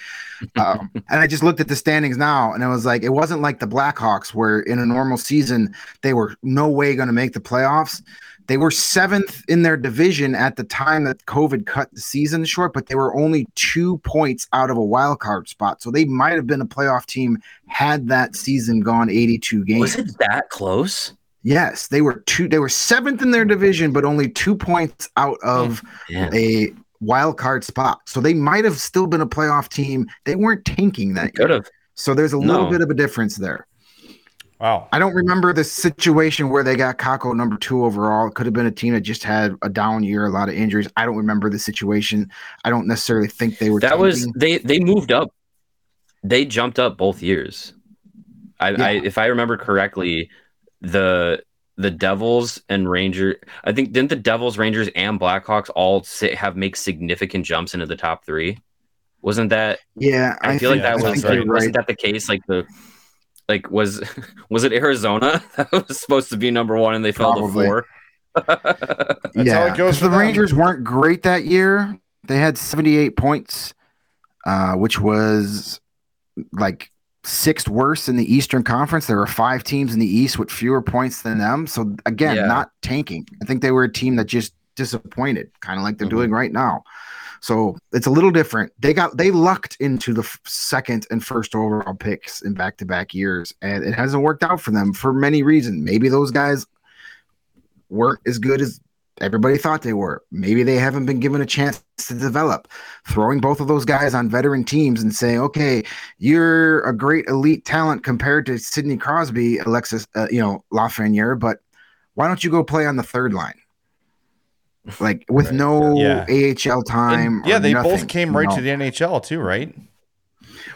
um, and I just looked at the standings now and I was like, it wasn't like the Blackhawks where in a normal season they were no way going to make the playoffs. They were seventh in their division at the time that COVID cut the season short, but they were only two points out of a wild card spot. So they might have been a playoff team had that season gone 82 games. Was it that close? Yes, they were two. They were seventh in their division, but only two points out of yeah. a wild card spot. So they might have still been a playoff team. They weren't tanking that. Could have. So there's a no. little bit of a difference there. Wow. I don't remember the situation where they got Kakko number two overall. It could have been a team that just had a down year, a lot of injuries. I don't remember the situation. I don't necessarily think they were. That tanking. was they. They moved up. They jumped up both years. I, yeah. I if I remember correctly, the the Devils and Ranger. I think didn't the Devils, Rangers, and Blackhawks all sit, have make significant jumps into the top three? Wasn't that? Yeah, I, I feel like that was like, wasn't that the case? Like the like was was it Arizona that was supposed to be number one and they Probably. fell to four? yeah, because the them. Rangers weren't great that year. They had seventy eight points, uh, which was like sixth worst in the Eastern Conference. There were five teams in the East with fewer points than them. So again, yeah. not tanking. I think they were a team that just disappointed, kind of like they're mm-hmm. doing right now. So it's a little different. They got they lucked into the second and first overall picks in back to back years, and it hasn't worked out for them for many reasons. Maybe those guys weren't as good as everybody thought they were. Maybe they haven't been given a chance to develop. Throwing both of those guys on veteran teams and saying, "Okay, you're a great elite talent compared to Sidney Crosby, Alexis, uh, you know, Lafreniere, but why don't you go play on the third line?" Like with right. no yeah. AHL time. And, yeah, they nothing, both came right to the NHL too, right?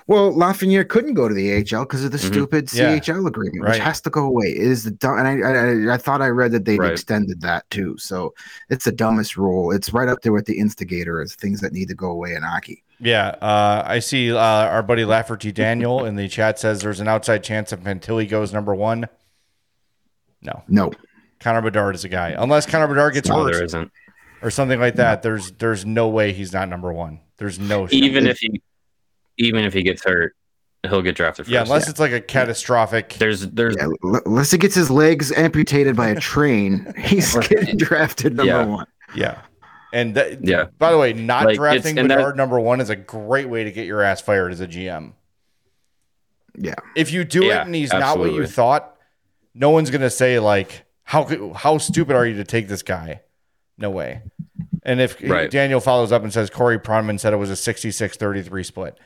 Well, Lafreniere couldn't go to the AHL because of the mm-hmm. stupid yeah. CHL agreement, right. which has to go away. It is the dumb, and I, I, I thought I read that they right. extended that too. So it's the dumbest rule. It's right up there with the instigator as things that need to go away in hockey. Yeah, uh, I see uh, our buddy Lafferty Daniel in the chat says there's an outside chance if Fantilli goes number one. No, no. Connor Bedard is a guy, unless Connor Bedard gets no, hurt. There isn't. Or something like that. There's there's no way he's not number one. There's no even if he even if he gets hurt, he'll get drafted. First. Yeah, unless yeah. it's like a catastrophic. There's there's yeah, unless he gets his legs amputated by a train, he's getting drafted number yeah. one. Yeah. And that, yeah. By the way, not like, drafting Bedard number one is a great way to get your ass fired as a GM. Yeah. If you do it and he's absolutely. not what you thought, no one's gonna say like, how how stupid are you to take this guy? No way. And if right. Daniel follows up and says Corey Pronman said it was a 66-33 split.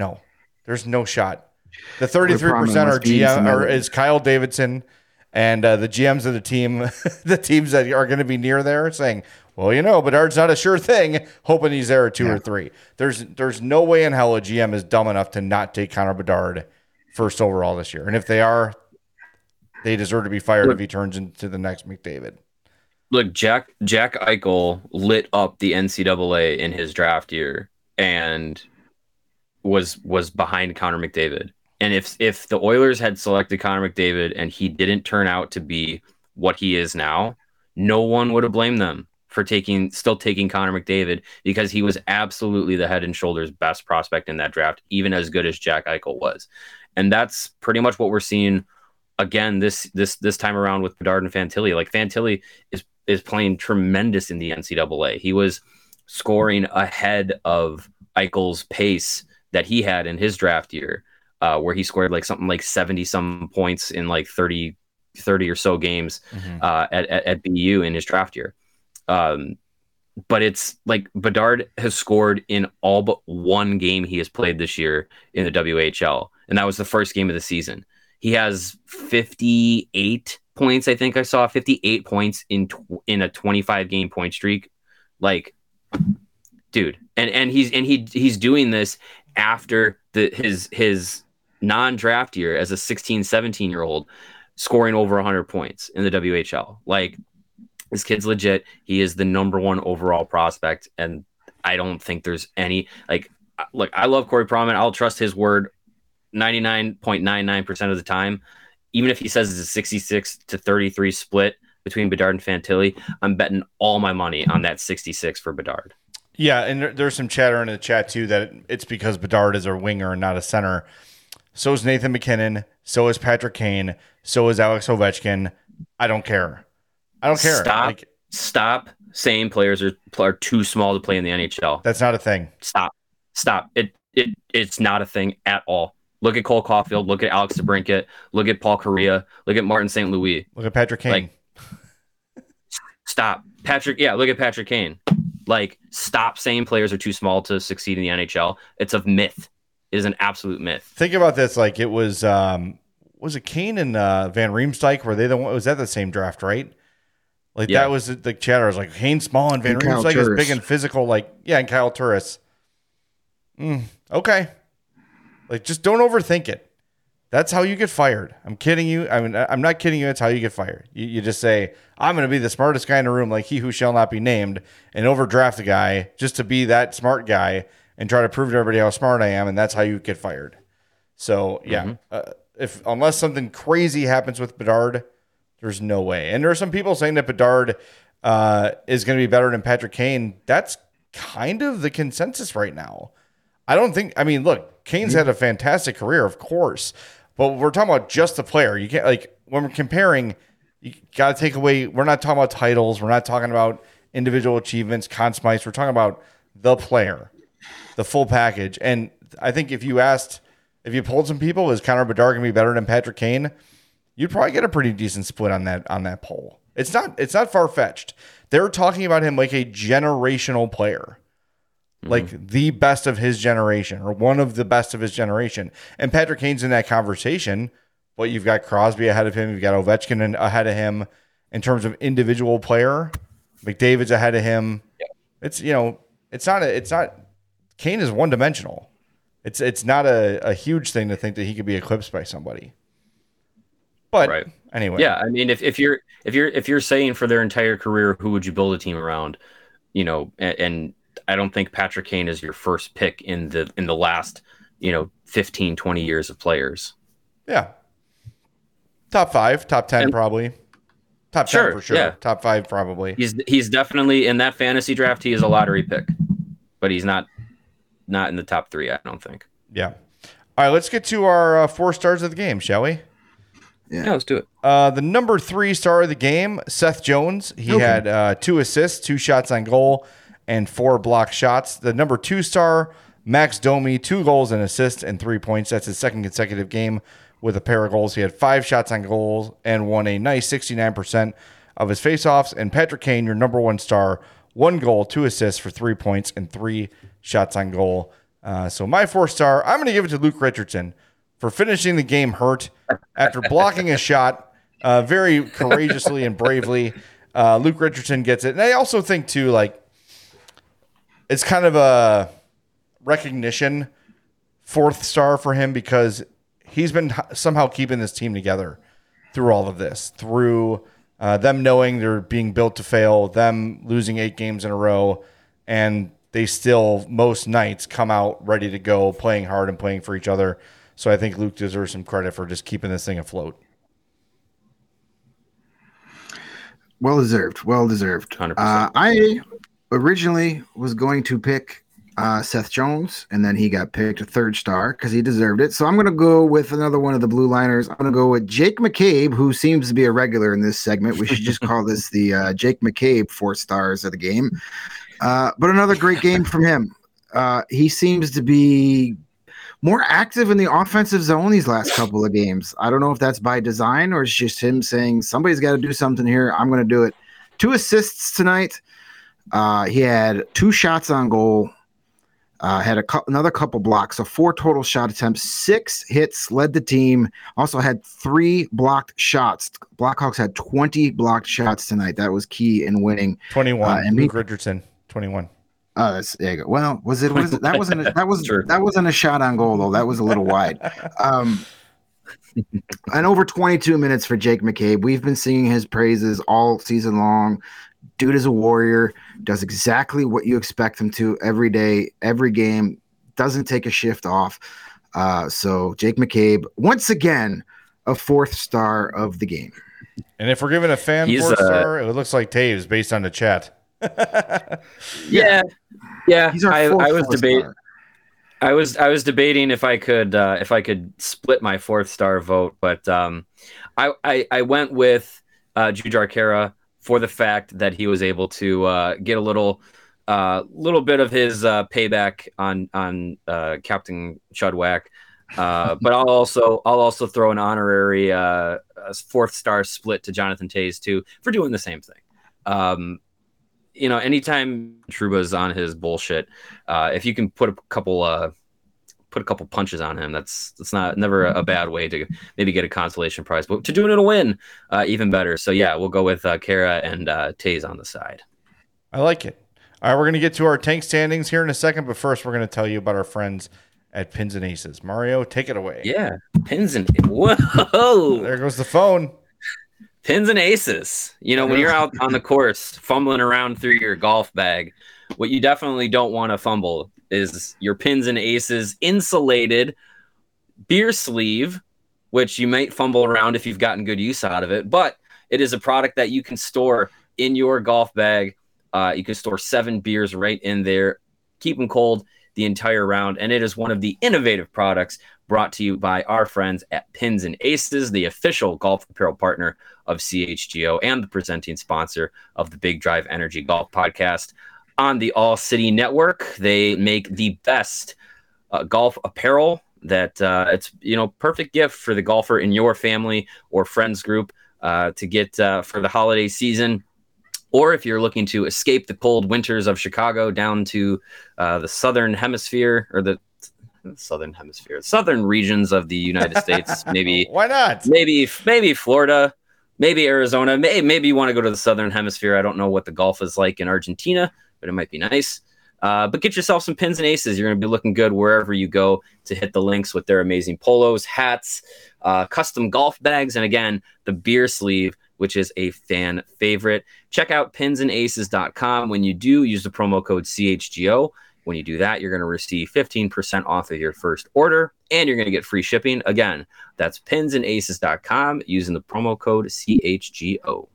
No, there's no shot. The 33% are GM or is Kyle Davidson and uh, the GMs of the team, the teams that are going to be near there saying, well, you know, Bedard's not a sure thing, hoping he's there at two yeah. or three. There's there's no way in hell a GM is dumb enough to not take Connor Bedard first overall this year. And if they are, they deserve to be fired look, if he turns into the next McDavid. Look, Jack Jack Eichel lit up the NCAA in his draft year, and was was behind Connor McDavid. And if if the Oilers had selected Connor McDavid and he didn't turn out to be what he is now, no one would have blamed them for taking still taking Connor McDavid because he was absolutely the head and shoulders best prospect in that draft, even as good as Jack Eichel was. And that's pretty much what we're seeing again this this this time around with Bedard and Fantilli. Like Fantilli is is playing tremendous in the NCAA. He was scoring ahead of Eichel's pace that he had in his draft year, uh, where he scored like something like 70 some points in like 30, 30 or so games mm-hmm. uh, at, at, at, BU in his draft year. Um, but it's like Bedard has scored in all but one game he has played this year in the WHL, and that was the first game of the season. He has 58 points, I think I saw 58 points in tw- in a 25 game point streak. Like, dude, and and he's and he he's doing this after the his his non-draft year as a 16 17 year old scoring over 100 points in the WHL like this kid's legit he is the number one overall prospect and I don't think there's any like look, I love Corey Pronman. I'll trust his word 99.99% of the time. Even if he says it's a 66 to 33 split between Bedard and Fantilli, I'm betting all my money on that 66 for Bedard. Yeah, and there, there's some chatter in the chat too that it's because Bedard is a winger and not a center. So is Nathan MacKinnon. So is Patrick Kane. So is Alex Ovechkin. I don't care. I don't care. Stop. Like, stop saying players are are too small to play in the NHL. That's not a thing. Stop. Stop. It it it's not a thing at all. Look at Cole Caufield. Look at Alex DeBrincat. Look at Paul Kariya. Look at Martin St. Louis. Look at Patrick Kane. Like, stop. Patrick. Yeah. Look at Patrick Kane. Like, stop saying players are too small to succeed in the NHL. It's a myth. It is an absolute myth. Think about this. Like, it was um was it Kane and uh, Van Riemsdyk? Were they the one? Was that the same draft? Right. Like yeah. that was the chatter. I was like Kane small and Van Riemsdyk is big and physical. Like yeah, and Kyle Turris. Mm, okay. Like just don't overthink it. That's how you get fired. I'm kidding you. I mean, I'm not kidding you. That's how you get fired. You, you just say, I'm going to be the smartest guy in the room, like he who shall not be named, and overdraft the guy just to be that smart guy and try to prove to everybody how smart I am. And that's how you get fired. So, yeah. Mm-hmm. Uh, if unless something crazy happens with Bedard, there's no way. And there are some people saying that Bedard uh, is going to be better than Patrick Kane. That's kind of the consensus right now. I don't think. I mean, look, Kane's had a fantastic career, of course, but we're talking about just the player. You can't like when we're comparing. You got to take away. We're not talking about titles. We're not talking about individual achievements, Conn Smythe. We're talking about the player, the full package. And I think if you asked, if you pulled some people, is Connor Bedard to be better than Patrick Kane? You'd probably get a pretty decent split on that on that poll. It's not it's not far fetched. They're talking about him like a generational player like mm-hmm. the best of his generation or one of the best of his generation. And Patrick Kane's in that conversation, but you've got Crosby ahead of him, you've got Ovechkin ahead of him in terms of individual player. McDavid's ahead of him. Yeah. It's you know, it's not a it's not Kane is one dimensional. It's it's not a, a huge thing to think that he could be eclipsed by somebody. But right. anyway. Yeah, I mean if, if you're if you're if you're saying for their entire career who would you build a team around, you know, and, and I don't think Patrick Kane is your first pick in the in the last, you know, 15, 20 years of players. Yeah. Top five, top 10 and, probably. Top sure, 10 for sure. Yeah. Top five probably. He's he's definitely in that fantasy draft, he is a lottery pick. But he's not not in the top three, I don't think. Yeah. All right, let's get to our uh, four stars of the game, shall we? Yeah. yeah, let's do it. Uh, the number three star of the game, Seth Jones. He okay. had uh, two assists, two shots on goal, and four block shots. The number two star, Max Domi, two goals and assists and three points. That's his second consecutive game with a pair of goals. He had five shots on goals and won a nice 69% of his faceoffs. And Patrick Kane, your number one star, one goal, two assists for three points and three shots on goal. Uh, so my four star, I'm going to give it to Luke Richardson for finishing the game hurt after blocking a shot uh, very courageously and bravely. Uh, Luke Richardson gets it. And I also think, too, like, it's kind of a recognition fourth star for him because he's been somehow keeping this team together through all of this, through uh, them knowing they're being built to fail, them losing eight games in a row, and they still most nights come out ready to go, playing hard and playing for each other. So I think Luke deserves some credit for just keeping this thing afloat. Well deserved. Well deserved. Uh, I originally was going to pick uh, Seth Jones, and then he got picked a third star because he deserved it. So I'm going to go with another one of the blue liners. I'm going to go with Jake McCabe, who seems to be a regular in this segment. We should just call this the uh, Jake McCabe four stars of the game. Uh, but another great game from him. Uh, he seems to be more active in the offensive zone these last couple of games. I don't know if that's by design or it's just him saying somebody's got to do something here. I'm going to do it. Two assists tonight. Uh, he had two shots on goal, uh, had a cu- another couple blocks, so four total shot attempts, six hits, led the team. Also had three blocked shots. Blackhawks had 20 blocked shots tonight. That was key in winning. 21. Uh, and Luke Richardson, 21. Oh, that's there you go. Well, was it was it, that wasn't a, that was that wasn't a shot on goal though. That was a little wide. Um, and over 22 minutes for Jake McCabe. We've been singing his praises all season long. Dude is a warrior, does exactly what you expect him to every day, every game. doesn't take a shift off. Uh, so Jake McCabe, once again, a fourth star of the game. And if we're giving a fan He's fourth a, star, it looks like Toews based on the chat. yeah, yeah. I, I, was debating. I was I was debating if I could uh, if I could split my fourth star vote, but um, I, I, I went with uh, Jujhar Khaira for the fact that he was able to uh, get a little uh, little bit of his uh, payback on on uh, Captain Chudwack. Uh, but I'll also I'll also throw an honorary uh, fourth star split to Jonathan Toews too for doing the same thing. Um, you know, anytime Trouba's on his bullshit, uh, if you can put a couple uh, put a couple punches on him, that's that's not never a, a, bad way to maybe get a consolation prize. But to do it in a win, uh, even better. So yeah, we'll go with uh, Khaira and uh, Toews on the side. I like it. All right, we're gonna get to our tank standings here in a second, but first we're gonna tell you about our friends at Pins and Aces. Mario, take it away. Yeah, pins and whoa. There goes the phone pins and aces. You know, when you're out on the course fumbling around through your golf bag, what you definitely don't want to fumble is your pins and aces insulated beer sleeve, which you might fumble around if you've gotten good use out of it. But it is a product that you can store in your golf bag. Uh, you can store seven beers right in there, keep them cold the entire round. And it is one of the innovative products brought to you by our friends at Pins and Aces, the official golf apparel partner of CHGO and the presenting sponsor of the Big Drive Energy Golf Podcast on the All City Network. They make the best uh, golf apparel that uh, it's you know perfect gift for the golfer in your family or friends group uh, to get uh, for the holiday season or if you're looking to escape the cold winters of Chicago down to uh, the southern hemisphere or the southern hemisphere, southern regions of the United States. Maybe why not? Maybe maybe Florida, maybe Arizona. May, maybe you want to go to the southern hemisphere. I don't know what the golf is like in Argentina, but it might be nice. Uh, but get yourself some pins and aces. You're going to be looking good wherever you go to hit the links with their amazing polos, hats, uh, custom golf bags, and again, the beer sleeve, which is a fan favorite. Check out pinsandaces.com. When you do, use the promo code CHGO. When you do that, you're going to receive 15% off of your first order and you're going to get free shipping. Again, that's pinsandaces.com using the promo code CHGO.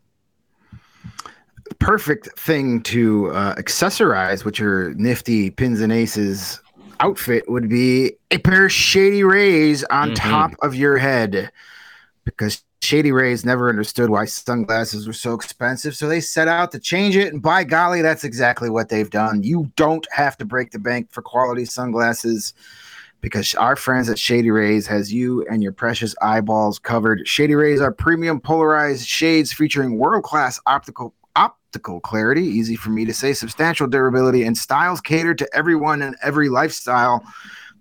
Perfect thing to uh, accessorize with your nifty pins and aces outfit would be a pair of shady rays on mm-hmm. top of your head because Shady Rays never understood why sunglasses were so expensive, so they set out to change it. And by golly, that's exactly what they've done. You don't have to break the bank for quality sunglasses because our friends at Shady Rays has you and your precious eyeballs covered. Shady Rays are premium polarized shades featuring world-class optical optical clarity, easy for me to say, substantial durability, and styles cater to everyone and every lifestyle.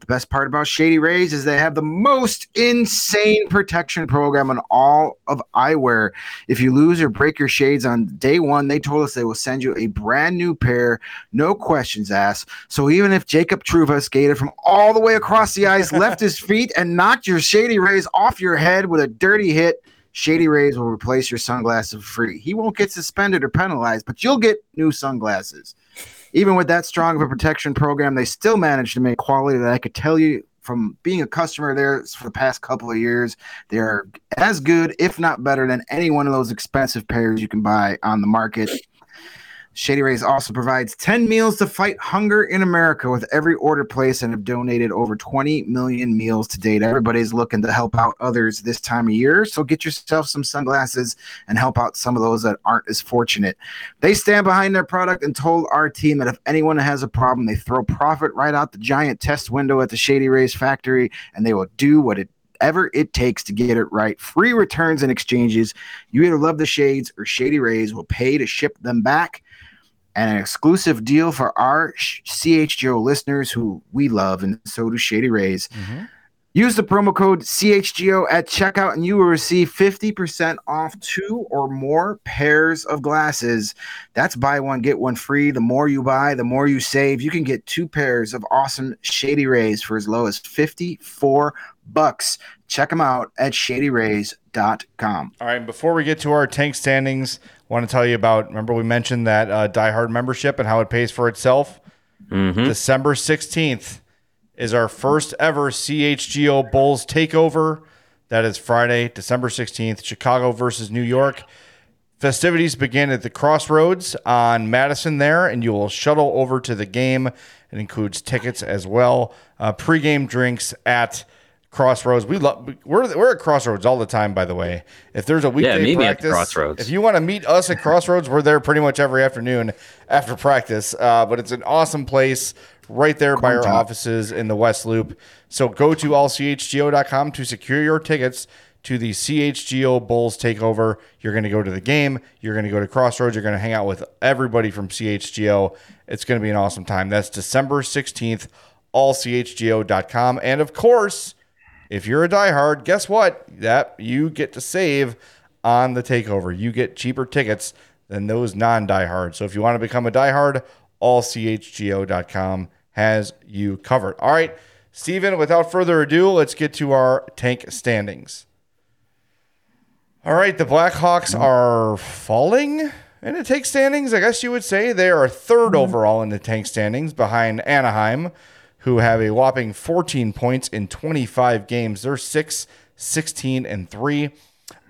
The best part about Shady Rays is they have the most insane protection program on all of eyewear. If you lose or break your shades on day one, they told us they will send you a brand new pair, no questions asked. So even if Jacob Trouba skated from all the way across the ice, left his feet, and knocked your Shady Rays off your head with a dirty hit, Shady Rays will replace your sunglasses for free. He won't get suspended or penalized, but you'll get new sunglasses even with that strong of a protection program, they still managed to make quality that I could tell you from being a customer there for the past couple of years. They are as good, if not better, than any one of those expensive pairs you can buy on the market. Shady Rays also provides 10 meals to fight hunger in America with every order placed and have donated over 20 million meals to date. Everybody's looking to help out others this time of year. So get yourself some sunglasses and help out some of those that aren't as fortunate. They stand behind their product and told our team that if anyone has a problem, they throw profit right out the giant test window at the Shady Rays factory and they will do what it ever it takes to get it right. Free returns and exchanges. You either love the shades or Shady Rays will pay to ship them back and an exclusive deal for our CHGO listeners who we love, and so do Shady Rays. Mm-hmm. Use the promo code CHGO at checkout, and you will receive 50% off two or more pairs of glasses. That's buy one, get one free. The more you buy, the more you save. You can get two pairs of awesome Shady Rays for as low as 54 bucks. Check them out at shadyrays.com. All right, before we get to our tank standings, want to tell you about. Remember, we mentioned that uh, Die Hard membership and how it pays for itself. Mm-hmm. December sixteenth, is our first ever CHGO Bulls takeover. That is Friday, December 16th, Chicago versus New York. Festivities begin at the Crossroads on Madison there, and you will shuttle over to the game. It includes tickets as well. Uh, pre-game drinks at Crossroads. We love we're we're at Crossroads all the time. By the way, if there's a weekday yeah, practice, Crossroads. if you want to meet us at Crossroads, we're there pretty much every afternoon after practice. Uh, but it's an awesome place right there by our offices in the West Loop. So go to allchgo.com to secure your tickets to the CHGO Bulls takeover. You're going to go to the game. You're going to go to Crossroads. You're going to hang out with everybody from CHGO. It's going to be an awesome time. That's December 16th, allchgo.com. And of course, if you're a diehard, guess what? That you get to save on the takeover. You get cheaper tickets than those non-diehards. So if you want to become a diehard, allchgo.com has you covered. All right, Steven, without further ado, let's get to our tank standings. All right, the Blackhawks mm-hmm. are falling in the tank standings. I guess you would say they are 3rd mm-hmm. overall in the tank standings behind Anaheim, who have a whopping 14 points in 25 games. They're 6, 16, and 3.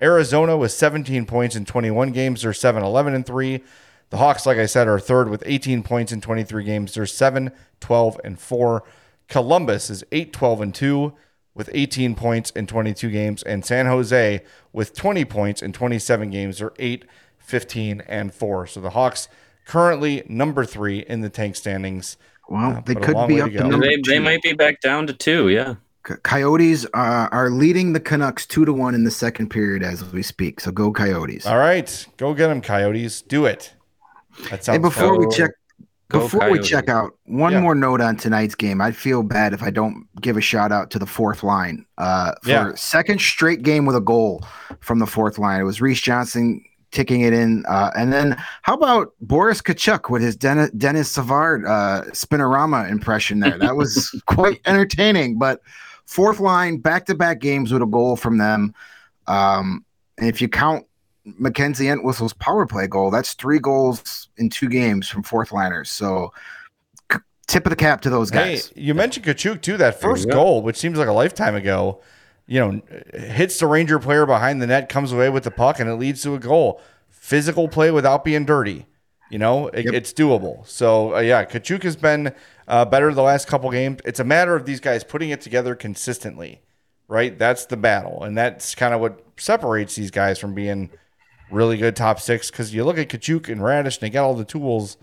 Arizona with 17 points in 21 games. They're 7, 11, and 3. The Hawks, like I said, are third with 18 points in 23 games. They're 7, 12, and 4. Columbus is 8, 12, and 2 with 18 points in 22 games. And San Jose with 20 points in 27 games. They're 8, 15, and 4. So the Hawks currently number three in the tank standings. Well, Uh, they could be up to to number They, two. they might be back down to two. Yeah. Coyotes are, are leading the Canucks two to one in the second period as we speak. So go Coyotes. All right, go get them, Coyotes. Do it. That sounds And before fun. we check, Go before we check out, one Yeah. more note on tonight's game. I'd feel bad if I don't give a shout out to the fourth line. Uh, for Yeah. second straight game with a goal from the fourth line. It was Reese Johnson ticking it in, uh, and then how about Boris Katchouk with his Den- Denis Savard uh, spinorama impression there? That was quite entertaining. But fourth line, back to back games with a goal from them. Um, and if you count MacKenzie Entwistle's power play goal. That's three goals in two games from fourth liners. So c- tip of the cap to those Hey, guys. you mentioned Katchouk too. That first go. goal, which seems like a lifetime ago, you know, hits the Ranger player behind the net, comes away with the puck, and it leads to a goal. Physical play without being dirty. You know, it, Yep. it's doable. So uh, yeah, Katchouk has been uh, better the last couple games. It's a matter of these guys putting it together consistently, right? That's the battle, and that's kind of what separates these guys from being really good top six. Because you look at Katchouk and Raddysh, and they got all the tools,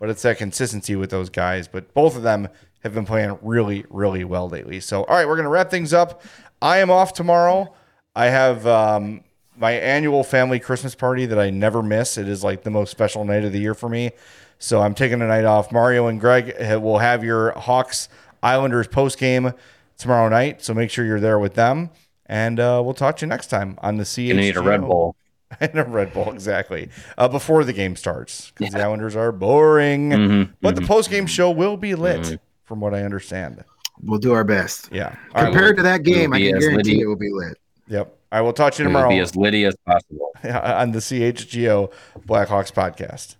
but it's that consistency with those guys. But both of them have been playing really, really well lately. So, all right, we're going to wrap things up. I am off tomorrow. I have um, my annual family Christmas party that I never miss. It is like the most special night of the year for me. So I'm taking a night off. Mario and Greg uh, will have your Hawks Islanders post game tomorrow night. So make sure you're there with them. And uh, we'll talk to you next time on the CHGO. You need a Red Bull. and a Red Bull, exactly. Uh, before the game starts, because the Islanders are boring. Mhm, But the post game show will be lit, from what I understand. We'll do our best. Yeah. All right. Compared to that game, I can guarantee litty- it will be lit. Yep. I will talk to you It will tomorrow be as litty as possible. on the CHGO Blackhawks podcast.